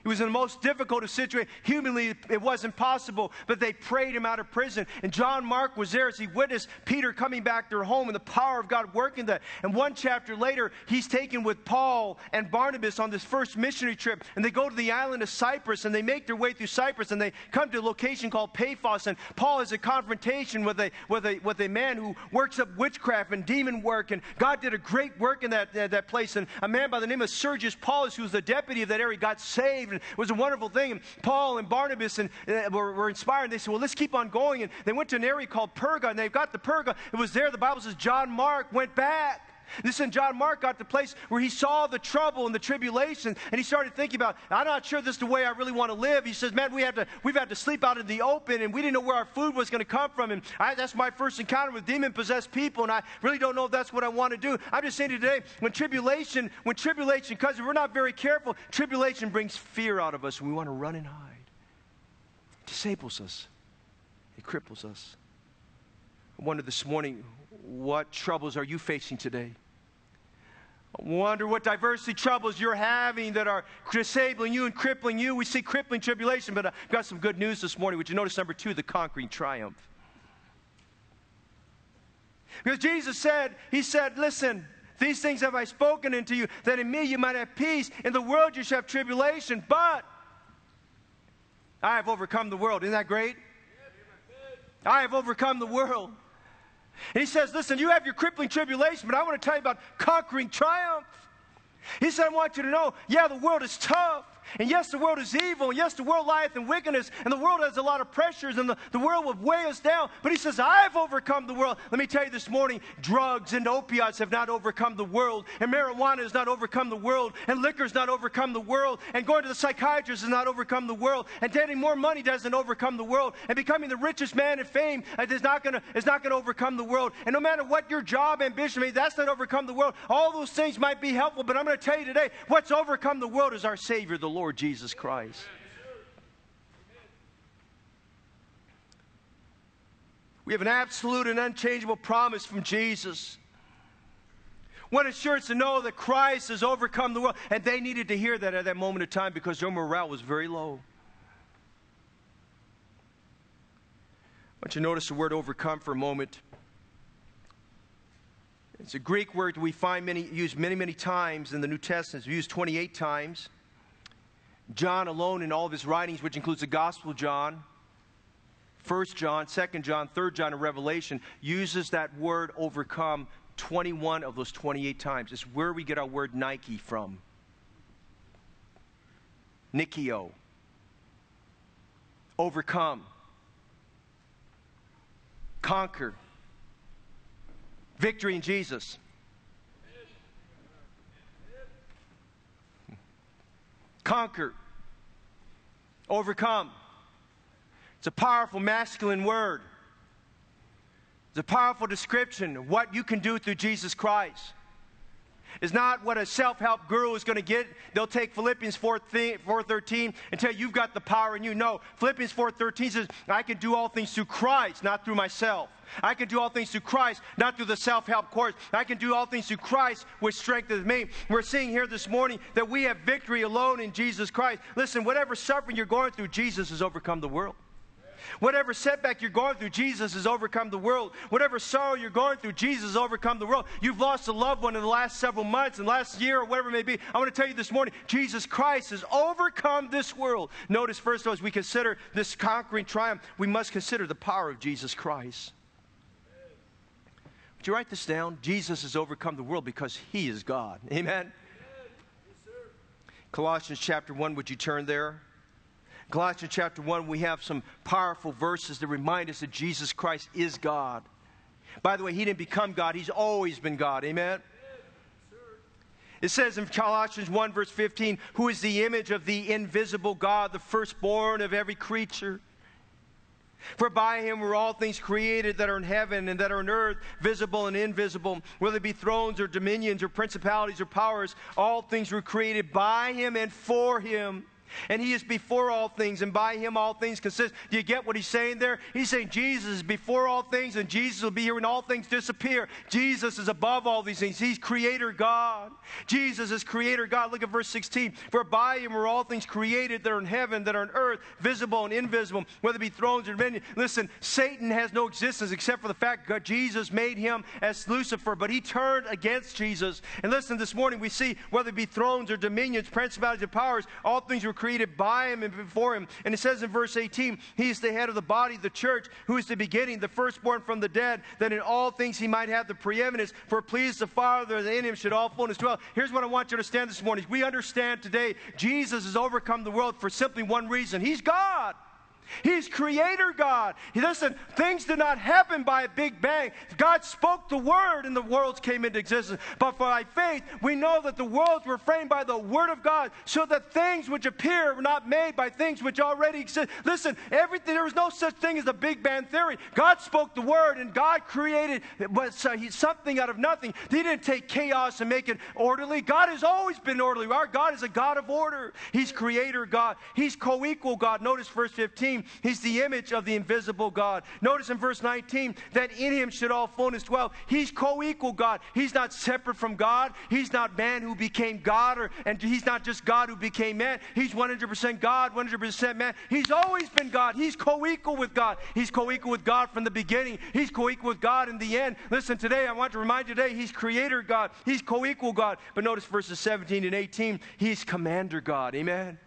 It was in the most difficult of situations. Humanly, it wasn't possible, but they prayed him out of prison. And John Mark was there as he witnessed Peter coming back to their home and the power of God working that. And one chapter later, he's taken with Paul and Barnabas on this first missionary trip. And they go to the island of Cyprus and they make their way through Cyprus and they come to a location called Paphos. And Paul has a confrontation with a, with a, with a man who works up witchcraft and demon work. And God did a great work in that, that, that place. And a man by the name of Sergius Paulus, who was the deputy of that area, got saved. And it was a wonderful thing. And Paul and Barnabas and, uh, were, were inspired. They said, well, let's keep on going. And they went to an area called Perga, and they've got the Perga. It was there, the Bible says, John Mark went back. Listen, John Mark got to the place where he saw the trouble and the tribulation, and he started thinking about, I'm not sure this is the way I really want to live. He says, man, we have to, we've had to sleep out in the open, and we didn't know where our food was going to come from. And I, that's my first encounter with demon-possessed people, and I really don't know if that's what I want to do. I'm just saying to today, when tribulation, when tribulation comes, if we're not very careful, tribulation brings fear out of us, and we want to run and hide. It disables us. It cripples us. I wonder this morning, what troubles are you facing today? I wonder what diversity troubles you're having that are disabling you and crippling you. We see crippling tribulation, but uh, I've got some good news this morning. Would you notice number two, the conquering triumph? Because Jesus said, He said, Listen, these things have I spoken unto you, that in me you might have peace. In the world you shall have tribulation, but I have overcome the world. Isn't that great? I have overcome the world. And he says, Listen, you have your crippling tribulation, but I want to tell you about conquering triumph. He said, I want you to know, yeah, the world is tough. And yes, the world is evil. And yes, the world lieth in wickedness. And the world has a lot of pressures. And the, the world will weigh us down. But he says, I've overcome the world. Let me tell you this morning drugs and opiates have not overcome the world. And marijuana has not overcome the world. And liquor has not overcome the world. And going to the psychiatrist has not overcome the world. And getting more money doesn't overcome the world. And becoming the richest man in fame uh, is not going is not going to overcome the world. And no matter what your job ambition may, that's not overcome the world. All those things might be helpful. But I'm going to tell you today, what's overcome the world is our Savior, the Lord. Lord Jesus Christ. We have an absolute and unchangeable promise from Jesus. What assurance to know that Christ has overcome the world. And they needed to hear that at that moment of time because their morale was very low. I want you to notice the word overcome for a moment. It's a Greek word we find many used many, many times in the New Testament. It's used 28 times. John alone in all of his writings, which includes the Gospel John, 1 John, 2 John, 3 John, and Revelation, uses that word overcome 21 of those 28 times. It's where we get our word Nike from. Nikio. Overcome. Conquer. Victory in Jesus. Conquer overcome. It's a powerful masculine word. It's a powerful description of what you can do through Jesus Christ. It's not what a self-help guru is going to get. They'll take Philippians 4.13 and tell you you've got the power in you. No, Philippians 4.13 says, I can do all things through Christ, not through myself. I can do all things through Christ, not through the self help course. I can do all things through Christ, which strengthens me. We're seeing here this morning that we have victory alone in Jesus Christ. Listen, whatever suffering you're going through, Jesus has overcome the world. Whatever setback you're going through, Jesus has overcome the world. Whatever sorrow you're going through, Jesus has overcome the world. You've lost a loved one in the last several months and last year or whatever it may be. I want to tell you this morning, Jesus Christ has overcome this world. Notice, first of all, as we consider this conquering triumph, we must consider the power of Jesus Christ. Would you write this down? Jesus has overcome the world because he is God. Amen. Colossians chapter 1, would you turn there? Colossians chapter 1, we have some powerful verses that remind us that Jesus Christ is God. By the way, he didn't become God, he's always been God. Amen? It says in Colossians 1, verse 15, who is the image of the invisible God, the firstborn of every creature. For by him were all things created that are in heaven and that are in earth, visible and invisible, whether it be thrones or dominions or principalities or powers, all things were created by him and for him. And he is before all things, and by him all things consist. Do you get what he's saying there? He's saying Jesus is before all things, and Jesus will be here when all things disappear. Jesus is above all these things. He's creator God. Jesus is creator God. Look at verse 16. For by him are all things created that are in heaven, that are on earth, visible and invisible, whether it be thrones or dominion. Listen, Satan has no existence except for the fact that Jesus made him as Lucifer, but he turned against Jesus. And listen, this morning we see whether it be thrones or dominions, principalities or powers, all things were created by him and before him. And it says in verse 18, He is the head of the body, the church, who is the beginning, the firstborn from the dead, that in all things he might have the preeminence. For please the Father that in him should all fullness dwell. Here's what I want you to understand this morning. We understand today Jesus has overcome the world for simply one reason He's God. He's creator God. Listen, things did not happen by a big bang. God spoke the word and the worlds came into existence. But by faith, we know that the worlds were framed by the word of God, so that things which appear were not made by things which already exist. Listen, everything there was no such thing as a big bang theory. God spoke the word and God created something out of nothing. He didn't take chaos and make it orderly. God has always been orderly. Our God is a God of order. He's creator God. He's co-equal God. Notice verse 15 he's the image of the invisible God. Notice in verse 19 that in him should all fullness dwell. He's co equal God. He's not separate from God. He's not man who became God, or, and he's not just God who became man. He's 100% God, 100% man. He's always been God. He's co equal with God. He's co equal with God from the beginning. He's co equal with God in the end. Listen, today, I want to remind you today, He's creator God. He's co equal God. But notice verses 17 and 18, He's commander God. Amen.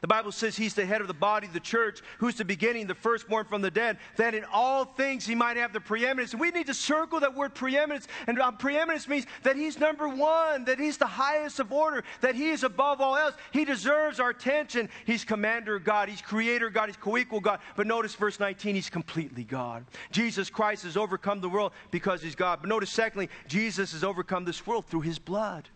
The Bible says he's the head of the body, the church, who's the beginning, the firstborn from the dead, that in all things he might have the preeminence. And we need to circle that word preeminence. And um, preeminence means that he's number one, that he's the highest of order, that he is above all else. He deserves our attention. He's commander God, he's creator God, he's co equal God. But notice verse 19, he's completely God. Jesus Christ has overcome the world because he's God. But notice, secondly, Jesus has overcome this world through his blood.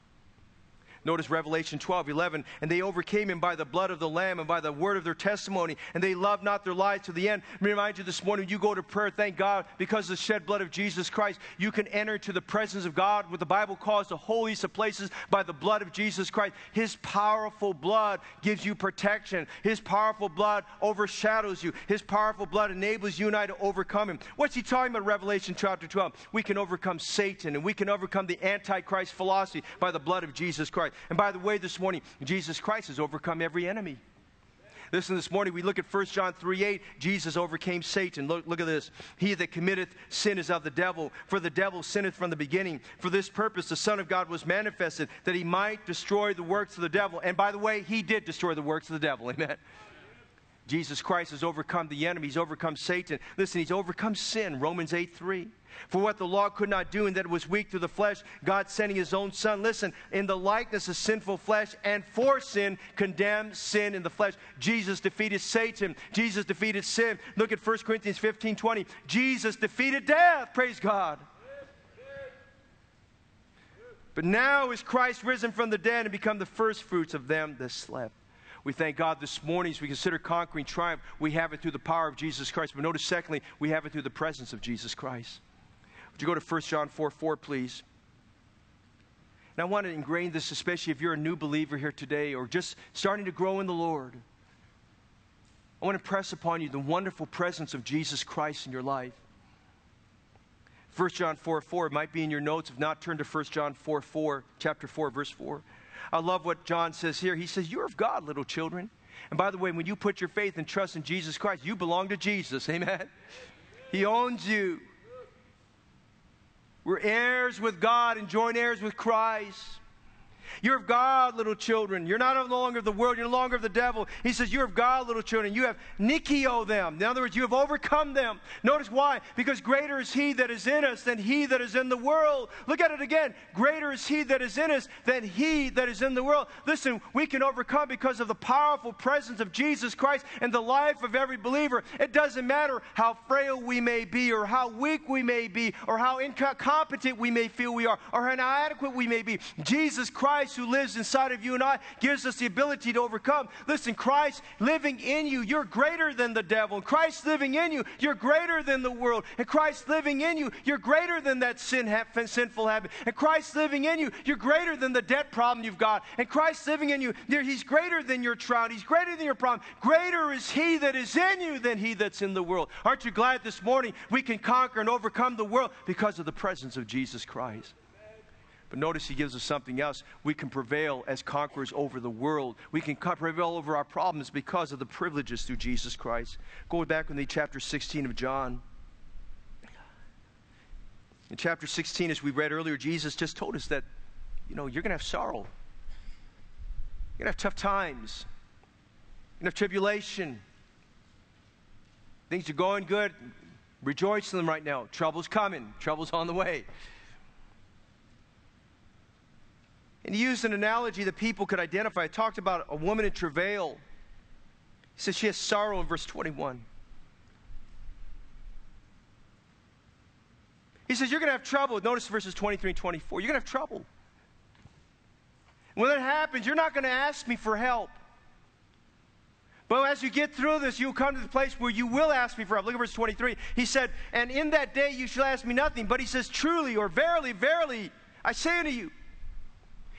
Notice Revelation 12, 11. And they overcame him by the blood of the Lamb and by the word of their testimony, and they loved not their lives to the end. Let me remind you this morning, you go to prayer, thank God, because of the shed blood of Jesus Christ, you can enter into the presence of God, what the Bible calls the holiest of places, by the blood of Jesus Christ. His powerful blood gives you protection. His powerful blood overshadows you. His powerful blood enables you and I to overcome him. What's he talking about Revelation chapter 12? We can overcome Satan and we can overcome the Antichrist philosophy by the blood of Jesus Christ. And by the way, this morning, Jesus Christ has overcome every enemy. Listen, this morning we look at 1 John 3 8. Jesus overcame Satan. Look, look at this. He that committeth sin is of the devil, for the devil sinneth from the beginning. For this purpose the Son of God was manifested, that he might destroy the works of the devil. And by the way, he did destroy the works of the devil. Amen. Jesus Christ has overcome the enemy. He's overcome Satan. Listen, he's overcome sin. Romans 8 3. For what the law could not do, and that it was weak through the flesh, God sending his own Son, listen, in the likeness of sinful flesh, and for sin, condemned sin in the flesh. Jesus defeated Satan. Jesus defeated sin. Look at 1 Corinthians 15 20. Jesus defeated death. Praise God. But now is Christ risen from the dead and become the first fruits of them that slept. We thank God this morning as we consider conquering triumph. We have it through the power of Jesus Christ. But notice, secondly, we have it through the presence of Jesus Christ. Would you go to 1 John 4 4, please? And I want to ingrain this, especially if you're a new believer here today or just starting to grow in the Lord. I want to press upon you the wonderful presence of Jesus Christ in your life. 1 John 4 4 it might be in your notes. If not, turn to 1 John 4 4, chapter 4, verse 4. I love what John says here. He says, You're of God, little children. And by the way, when you put your faith and trust in Jesus Christ, you belong to Jesus. Amen. He owns you. We're heirs with God and joint heirs with Christ. You're of God, little children. You're not no longer of the world. You're no longer of the devil. He says, You're of God, little children. You have nikio them. In other words, you have overcome them. Notice why? Because greater is he that is in us than he that is in the world. Look at it again. Greater is he that is in us than he that is in the world. Listen, we can overcome because of the powerful presence of Jesus Christ in the life of every believer. It doesn't matter how frail we may be, or how weak we may be, or how incompetent we may feel we are, or how inadequate we may be. Jesus Christ, who lives inside of you and I, gives us the ability to overcome. Listen, Christ living in you, you're greater than the devil. Christ living in you, you're greater than the world. And Christ living in you, you're greater than that sin, sinful habit. And Christ living in you, you're greater than the debt problem you've got. And Christ living in you, He's greater than your trial. He's greater than your problem. Greater is He that is in you than He that's in the world. Aren't you glad this morning we can conquer and overcome the world because of the presence of Jesus Christ? But notice he gives us something else. We can prevail as conquerors over the world. We can prevail over our problems because of the privileges through Jesus Christ. Go back in the chapter 16 of John. In chapter 16, as we read earlier, Jesus just told us that, you know, you're going to have sorrow. You're going to have tough times. You're going to have tribulation. Things are going good. Rejoice in them right now. Trouble's coming. Trouble's on the way. And he used an analogy that people could identify. I talked about a woman in travail. He says she has sorrow in verse 21. He says, You're going to have trouble. Notice verses 23 and 24. You're going to have trouble. When that happens, you're not going to ask me for help. But as you get through this, you'll come to the place where you will ask me for help. Look at verse 23. He said, And in that day you shall ask me nothing. But he says, Truly or verily, verily, I say unto you,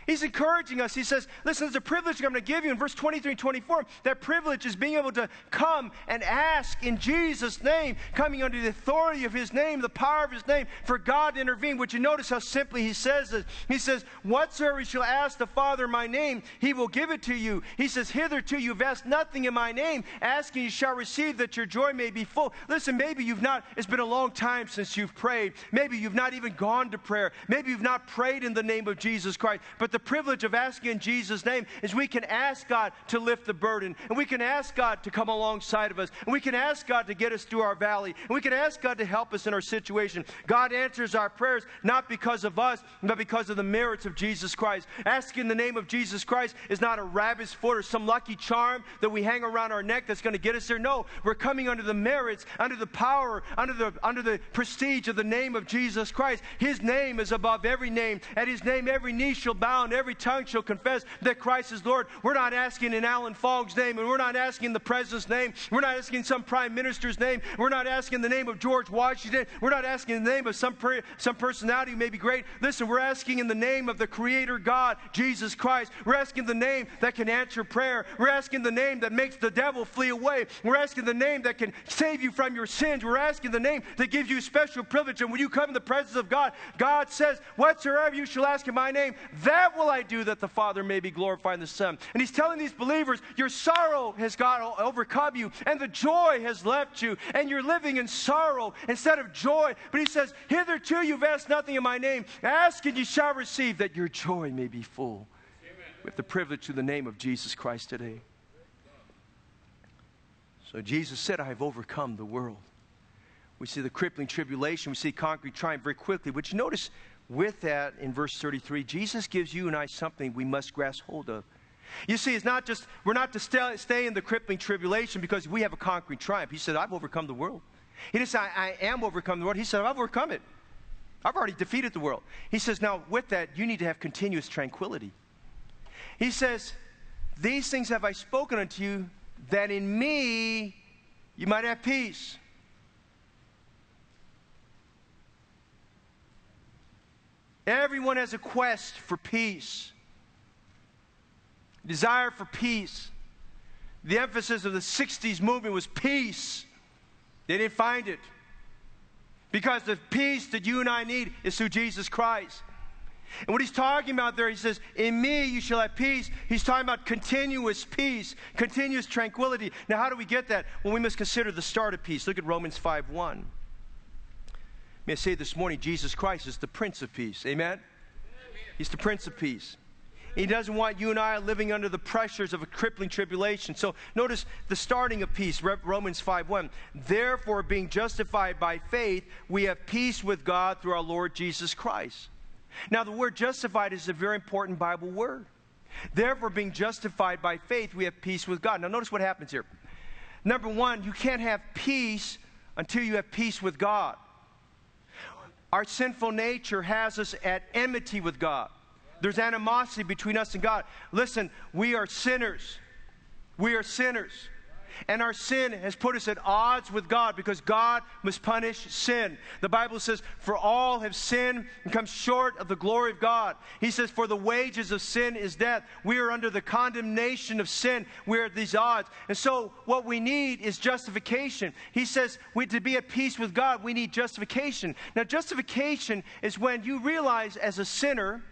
He's encouraging us. He says, Listen, there's a privilege I'm going to give you in verse 23 and 24. That privilege is being able to come and ask in Jesus' name, coming under the authority of His name, the power of His name, for God to intervene. Would you notice how simply He says this? He says, Whatsoever you shall ask the Father in my name, He will give it to you. He says, Hitherto you've asked nothing in my name. Asking you shall receive that your joy may be full. Listen, maybe you've not, it's been a long time since you've prayed. Maybe you've not even gone to prayer. Maybe you've not prayed in the name of Jesus Christ. But the privilege of asking in Jesus' name is we can ask God to lift the burden, and we can ask God to come alongside of us, and we can ask God to get us through our valley, and we can ask God to help us in our situation. God answers our prayers not because of us, but because of the merits of Jesus Christ. Asking in the name of Jesus Christ is not a rabbit's foot or some lucky charm that we hang around our neck that's going to get us there. No, we're coming under the merits, under the power, under the, under the prestige of the name of Jesus Christ. His name is above every name. At His name, every knee shall bow and every tongue shall confess that Christ is Lord. We're not asking in Alan Fogg's name, and we're not asking the president's name. We're not asking some prime minister's name. We're not asking the name of George Washington. We're not asking the name of some, per- some personality who may be great. Listen, we're asking in the name of the Creator God, Jesus Christ. We're asking the name that can answer prayer. We're asking the name that makes the devil flee away. We're asking the name that can save you from your sins. We're asking the name that gives you special privilege. And when you come in the presence of God, God says, Whatsoever you shall ask in my name, that will I do do that the Father may be glorified in the Son. And he's telling these believers, your sorrow has got overcome you, and the joy has left you, and you're living in sorrow instead of joy. But he says, Hitherto you've asked nothing in my name. Ask and you shall receive, that your joy may be full. Amen. We have the privilege to the name of Jesus Christ today. So Jesus said, I have overcome the world. We see the crippling tribulation, we see concrete triumph very quickly. But you notice with that, in verse 33, Jesus gives you and I something we must grasp hold of. You see, it's not just, we're not to stay, in the crippling tribulation because we have a conquering triumph. He said, I've overcome the world. He didn't say, I, I am overcome the world. He said, I've overcome it. I've already defeated the world. He says, now with that, you need to have continuous tranquility. He says, These things have I spoken unto you, that in me you might have peace. Everyone has a quest for peace, desire for peace. The emphasis of the 60s movement was peace. They didn't find it. Because the peace that you and I need is through Jesus Christ. And what he's talking about there, he says, In me you shall have peace. He's talking about continuous peace, continuous tranquility. Now, how do we get that? Well, we must consider the start of peace. Look at Romans 5 1. May I say this morning, Jesus Christ is the Prince of Peace. Amen? He's the Prince of Peace. He doesn't want you and I living under the pressures of a crippling tribulation. So notice the starting of peace, Romans 5:1. Therefore, being justified by faith, we have peace with God through our Lord Jesus Christ. Now, the word justified is a very important Bible word. Therefore, being justified by faith, we have peace with God. Now, notice what happens here. Number one, you can't have peace until you have peace with God. Our sinful nature has us at enmity with God. There's animosity between us and God. Listen, we are sinners. We are sinners. And our sin has put us at odds with God because God must punish sin. The Bible says, For all have sinned and come short of the glory of God. He says, For the wages of sin is death. We are under the condemnation of sin. We are at these odds. And so, what we need is justification. He says, we, To be at peace with God, we need justification. Now, justification is when you realize as a sinner,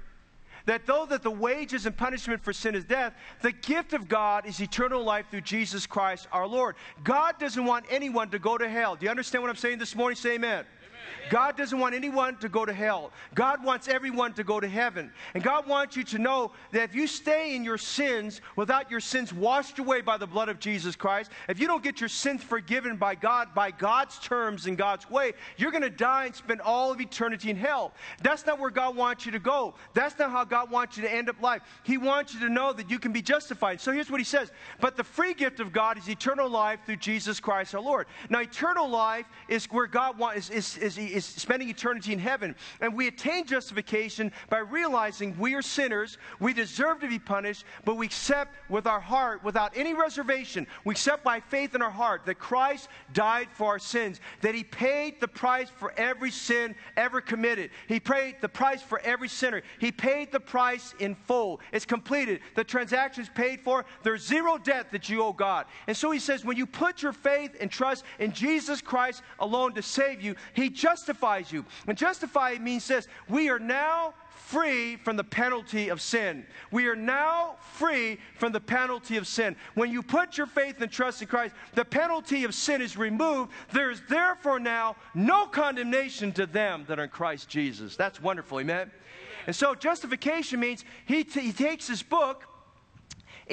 that though that the wages and punishment for sin is death, the gift of God is eternal life through Jesus Christ our Lord. God doesn't want anyone to go to hell. Do you understand what I'm saying this morning? Say amen. God doesn't want anyone to go to hell. God wants everyone to go to heaven. And God wants you to know that if you stay in your sins without your sins washed away by the blood of Jesus Christ, if you don't get your sins forgiven by God, by God's terms and God's way, you're going to die and spend all of eternity in hell. That's not where God wants you to go. That's not how God wants you to end up life. He wants you to know that you can be justified. So here's what he says But the free gift of God is eternal life through Jesus Christ our Lord. Now, eternal life is where God wants, is, is, is, is spending eternity in heaven. And we attain justification by realizing we are sinners, we deserve to be punished, but we accept with our heart, without any reservation, we accept by faith in our heart that Christ died for our sins, that He paid the price for every sin ever committed. He paid the price for every sinner. He paid the price in full. It's completed. The transaction is paid for. There's zero debt that you owe God. And so He says, when you put your faith and trust in Jesus Christ alone to save you, He justifies you. And justify means this we are now free from the penalty of sin. We are now free from the penalty of sin. When you put your faith and trust in Christ, the penalty of sin is removed. There is therefore now no condemnation to them that are in Christ Jesus. That's wonderful, amen? And so justification means he, t- he takes his book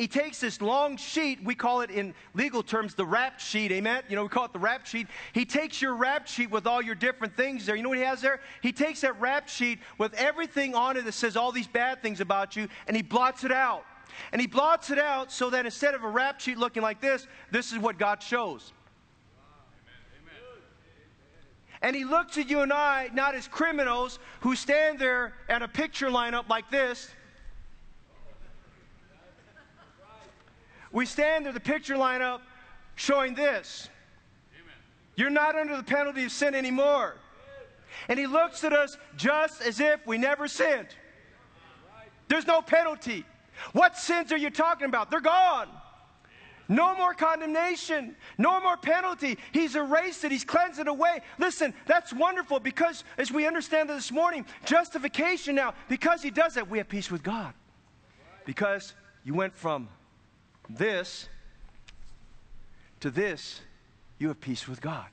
he takes this long sheet, we call it in legal terms the rap sheet, amen? You know, we call it the rap sheet. He takes your rap sheet with all your different things there. You know what he has there? He takes that rap sheet with everything on it that says all these bad things about you, and he blots it out. And he blots it out so that instead of a rap sheet looking like this, this is what God shows. And he looks at you and I not as criminals who stand there at a picture lineup like this we stand there, the picture line up showing this. Amen. You're not under the penalty of sin anymore. And he looks at us just as if we never sinned. There's no penalty. What sins are you talking about? They're gone. No more condemnation. No more penalty. He's erased it. He's cleansed it away. Listen, that's wonderful because, as we understand this morning, justification now, because He does that, we have peace with God. Because you went from this to this, you have peace with God.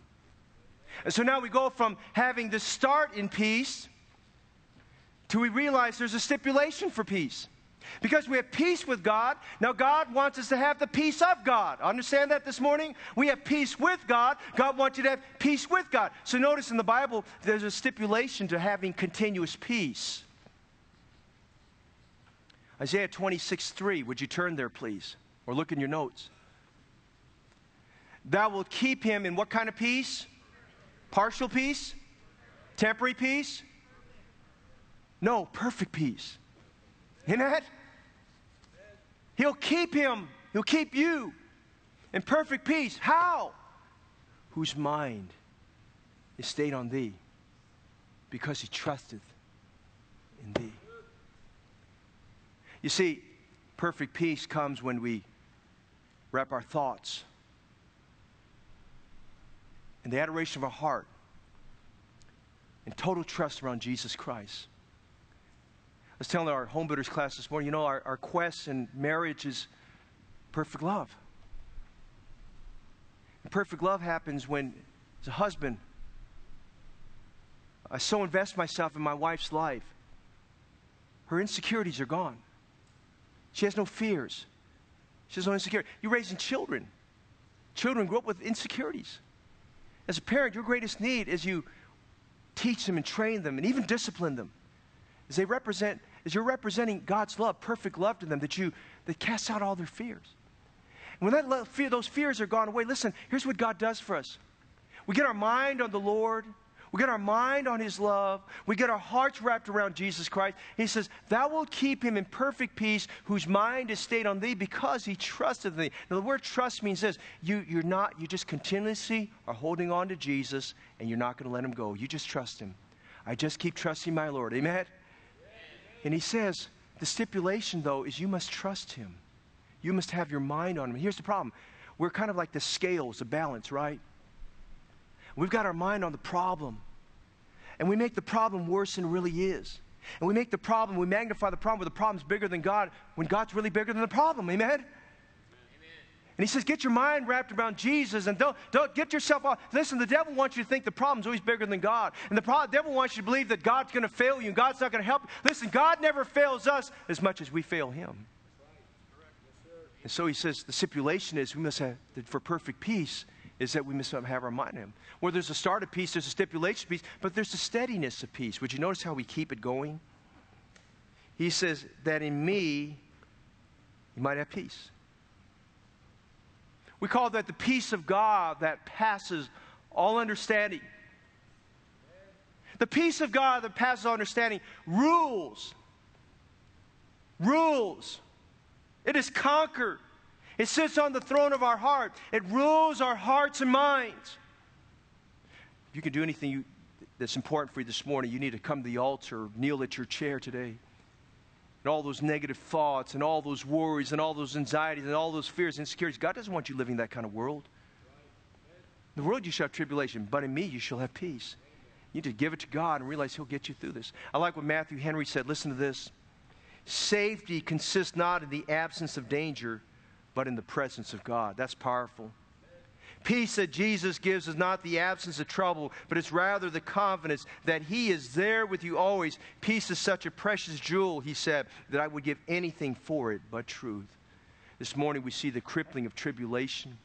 And so now we go from having the start in peace to we realize there's a stipulation for peace. Because we have peace with God, now God wants us to have the peace of God. Understand that this morning? We have peace with God. God wants you to have peace with God. So notice in the Bible, there's a stipulation to having continuous peace. Isaiah 26 3. Would you turn there, please? Or look in your notes. Thou wilt keep him in what kind of peace? Partial peace? Temporary peace? No, perfect peace. Isn't that? He'll keep him, he'll keep you in perfect peace. How? Whose mind is stayed on thee because he trusteth in thee. You see, perfect peace comes when we wrap our thoughts in the adoration of our heart and total trust around Jesus Christ. I was telling our home builders class this morning, you know, our, our quest in marriage is perfect love. And perfect love happens when, as a husband, I so invest myself in my wife's life, her insecurities are gone. She has no fears. She has no insecurity. You're raising children. Children grow up with insecurities. As a parent, your greatest need is you teach them and train them and even discipline them. As they represent, as you're representing God's love, perfect love to them, that you that casts out all their fears. And when that love, fear, those fears are gone away, listen, here's what God does for us. We get our mind on the Lord. We get our mind on His love. We get our hearts wrapped around Jesus Christ. He says, Thou wilt keep him in perfect peace, whose mind is stayed on thee because he trusted thee. Now, the word trust means this you, you're not, you just continuously are holding on to Jesus and you're not going to let him go. You just trust him. I just keep trusting my Lord. Amen? Amen? And he says, The stipulation, though, is you must trust him. You must have your mind on him. Here's the problem we're kind of like the scales, the balance, right? We've got our mind on the problem. And we make the problem worse than it really is. And we make the problem, we magnify the problem where the problem's bigger than God when God's really bigger than the problem. Amen? Amen. And he says, get your mind wrapped around Jesus and don't, don't get yourself off. Listen, the devil wants you to think the problem's always bigger than God. And the problem, devil wants you to believe that God's going to fail you and God's not going to help you. Listen, God never fails us as much as we fail him. And so he says the stipulation is we must have, for perfect peace, is that we must have our mind on Him. Where there's a start of peace, there's a stipulation of peace, but there's a steadiness of peace. Would you notice how we keep it going? He says that in me, you might have peace. We call that the peace of God that passes all understanding. The peace of God that passes all understanding rules. Rules. It is conquered. It sits on the throne of our heart. It rules our hearts and minds. If you can do anything you, that's important for you this morning, you need to come to the altar, kneel at your chair today. And all those negative thoughts and all those worries and all those anxieties and all those fears and insecurities. God doesn't want you living that kind of world. In the world you shall have tribulation, but in me you shall have peace. You need to give it to God and realize He'll get you through this. I like what Matthew Henry said. Listen to this. Safety consists not in the absence of danger, but in the presence of God. That's powerful. Peace that Jesus gives is not the absence of trouble, but it's rather the confidence that He is there with you always. Peace is such a precious jewel, he said, that I would give anything for it but truth. This morning we see the crippling of tribulation.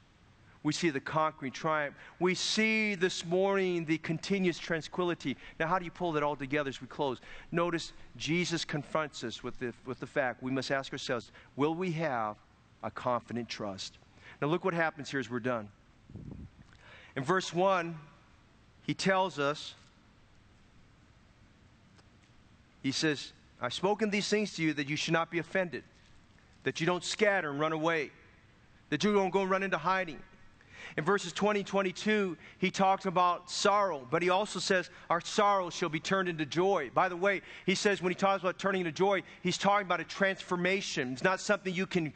We see the conquering triumph. We see this morning the continuous tranquility. Now, how do you pull that all together as we close? Notice Jesus confronts us with the, with the fact we must ask ourselves will we have a confident trust. Now, look what happens here as we're done. In verse 1, he tells us, he says, I've spoken these things to you that you should not be offended, that you don't scatter and run away, that you don't go and run into hiding. In verses 20 and 22, he talks about sorrow, but he also says, Our sorrow shall be turned into joy. By the way, he says when he talks about turning into joy, he's talking about a transformation. It's not something you can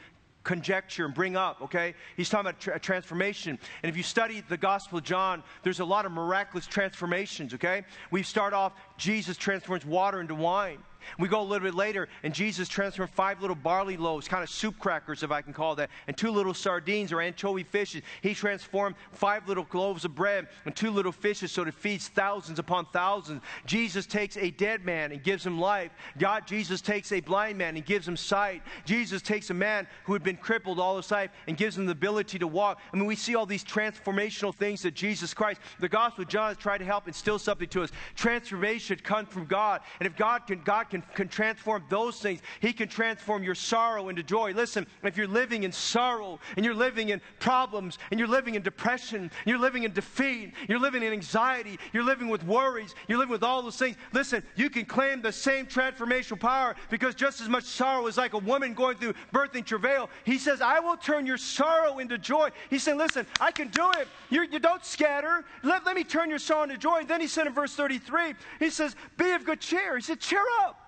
conjecture and bring up, okay? He's talking about tra- transformation. And if you study the Gospel of John, there's a lot of miraculous transformations, okay? We start off, Jesus transforms water into wine. We go a little bit later, and Jesus transformed five little barley loaves, kind of soup crackers, if I can call that, and two little sardines or anchovy fishes. He transformed five little loaves of bread and two little fishes so it feeds thousands upon thousands. Jesus takes a dead man and gives him life. God, Jesus takes a blind man and gives him sight. Jesus takes a man who had been crippled all his life and gives him the ability to walk. I mean, we see all these transformational things that Jesus Christ, the Gospel of John, has tried to help instill something to us. Transformation comes from God. And if God can, God can can, can transform those things. He can transform your sorrow into joy. Listen, if you're living in sorrow and you're living in problems and you're living in depression, you're living in defeat, you're living in anxiety, you're living with worries, you're living with all those things, listen, you can claim the same transformational power because just as much sorrow is like a woman going through birthing travail. He says, I will turn your sorrow into joy. He said, Listen, I can do it. You're, you do not scatter. Let, let me turn your sorrow into joy. Then he said in verse 33, he says, Be of good cheer. He said, Cheer up.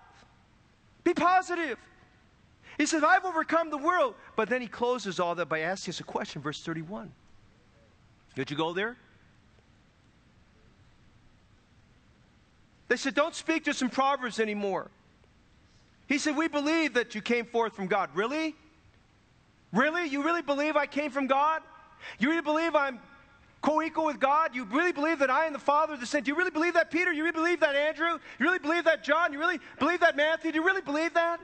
Be positive. He says, I've overcome the world. But then he closes all that by asking us a question, verse 31. Did you go there? They said, Don't speak to us in Proverbs anymore. He said, We believe that you came forth from God. Really? Really? You really believe I came from God? You really believe I'm co equal with God? You really believe that I and the Father are the same? Do you really believe that, Peter? You really believe that, Andrew? You really believe that, John? You really believe that, Matthew? Do you really believe that?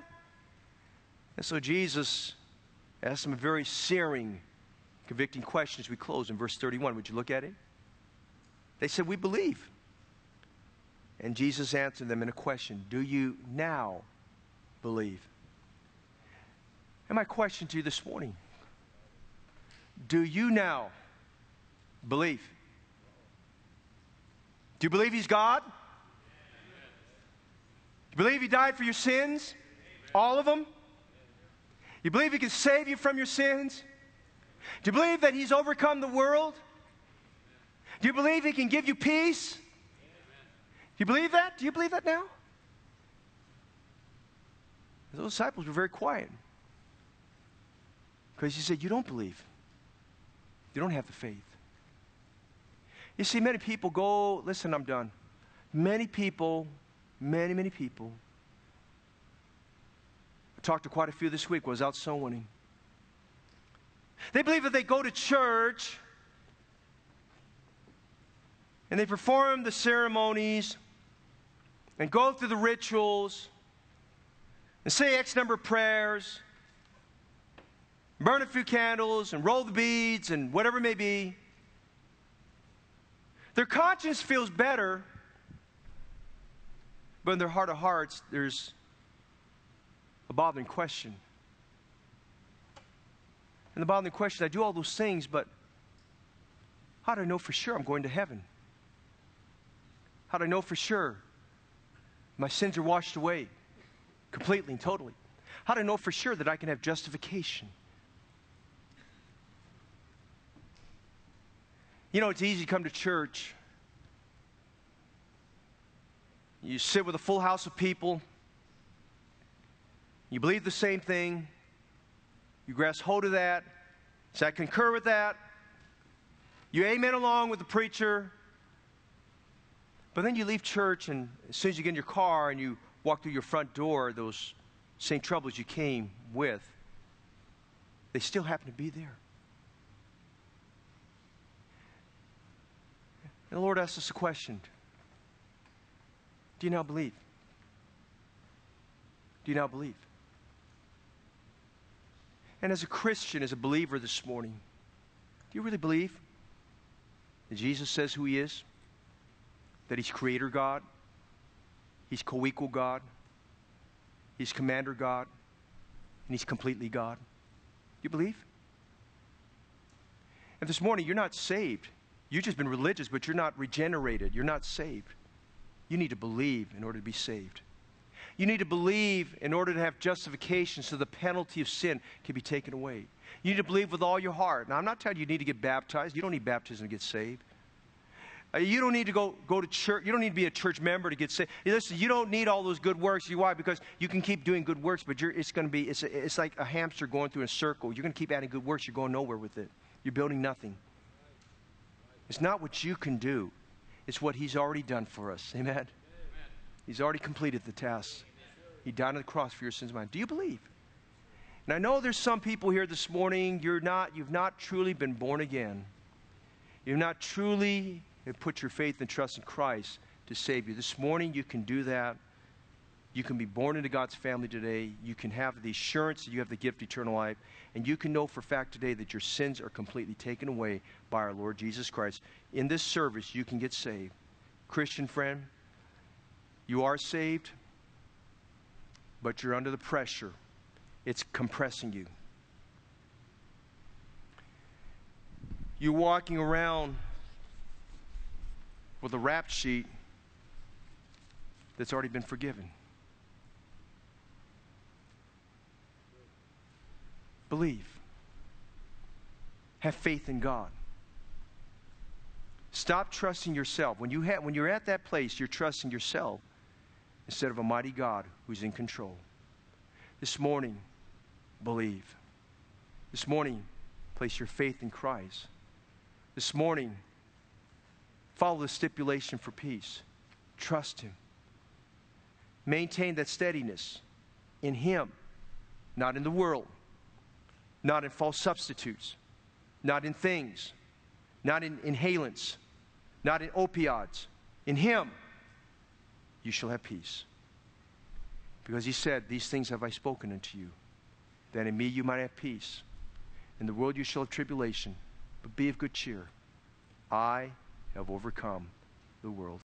And so Jesus asked some very searing, convicting questions. we close in verse 31. Would you look at it? They said, We believe. And Jesus answered them in a question Do you now believe? And my question to you this morning Do you now believe? Do you believe He's God? Do you believe He died for your sins? All of them? You believe He can save you from your sins? Do you believe that He's overcome the world? Do you believe He can give you peace? Do you believe that? Do you believe that now? Those disciples were very quiet. Because he said, You don't believe. You don't have the faith. You see, many people go, listen, I'm done. Many people, many, many people, I talked to quite a few this week, was out soul winning. They believe that they go to church and they perform the ceremonies and go through the rituals and say X number of prayers, burn a few candles and roll the beads and whatever it may be. Their conscience feels better, but in their heart of hearts, there's a bothering question. And the bothering question I do all those things, but how do I know for sure I'm going to heaven? How do I know for sure my sins are washed away completely and totally? How do I know for sure that I can have justification? You know, it's easy to come to church. You sit with a full house of people. You believe the same thing. You grasp hold of that. Say, I concur with that. You amen along with the preacher. But then you leave church, and as soon as you get in your car and you walk through your front door, those same troubles you came with, they still happen to be there. And the Lord asked us a question Do you now believe? Do you now believe? And as a Christian, as a believer this morning, do you really believe that Jesus says who He is? that He's Creator God, He's co equal God, He's Commander God, and He's completely God. Do you believe? And this morning, you're not saved. You've just been religious, but you're not regenerated. You're not saved. You need to believe in order to be saved. You need to believe in order to have justification so the penalty of sin can be taken away. You need to believe with all your heart. Now, I'm not telling you you need to get baptized. You don't need baptism to get saved. Uh, you don't need to go, go to church. You don't need to be a church member to get saved. Listen, you don't need all those good works. You why? Because you can keep doing good works, but it's going to be it's, a, it's like a hamster going through a circle. You're going to keep adding good works. You're going nowhere with it. You're building nothing. It's not what you can do. It's what He's already done for us. Amen. Amen. He's already completed the task. He died on the cross for your sins, mine. Do you believe? And I know there's some people here this morning. You're not. You've not truly been born again. You've not truly put your faith and trust in Christ to save you. This morning, you can do that. You can be born into God's family today. You can have the assurance that you have the gift of eternal life. And you can know for fact today that your sins are completely taken away by our Lord Jesus Christ. In this service, you can get saved. Christian friend, you are saved, but you're under the pressure. It's compressing you. You're walking around with a rap sheet that's already been forgiven. Believe. Have faith in God. Stop trusting yourself. When, you have, when you're at that place, you're trusting yourself instead of a mighty God who's in control. This morning, believe. This morning, place your faith in Christ. This morning, Follow the stipulation for peace. Trust Him. Maintain that steadiness in Him, not in the world, not in false substitutes, not in things, not in inhalants, not in opioids. In Him, you shall have peace. Because He said, These things have I spoken unto you, that in me you might have peace. In the world you shall have tribulation, but be of good cheer. I have overcome the world.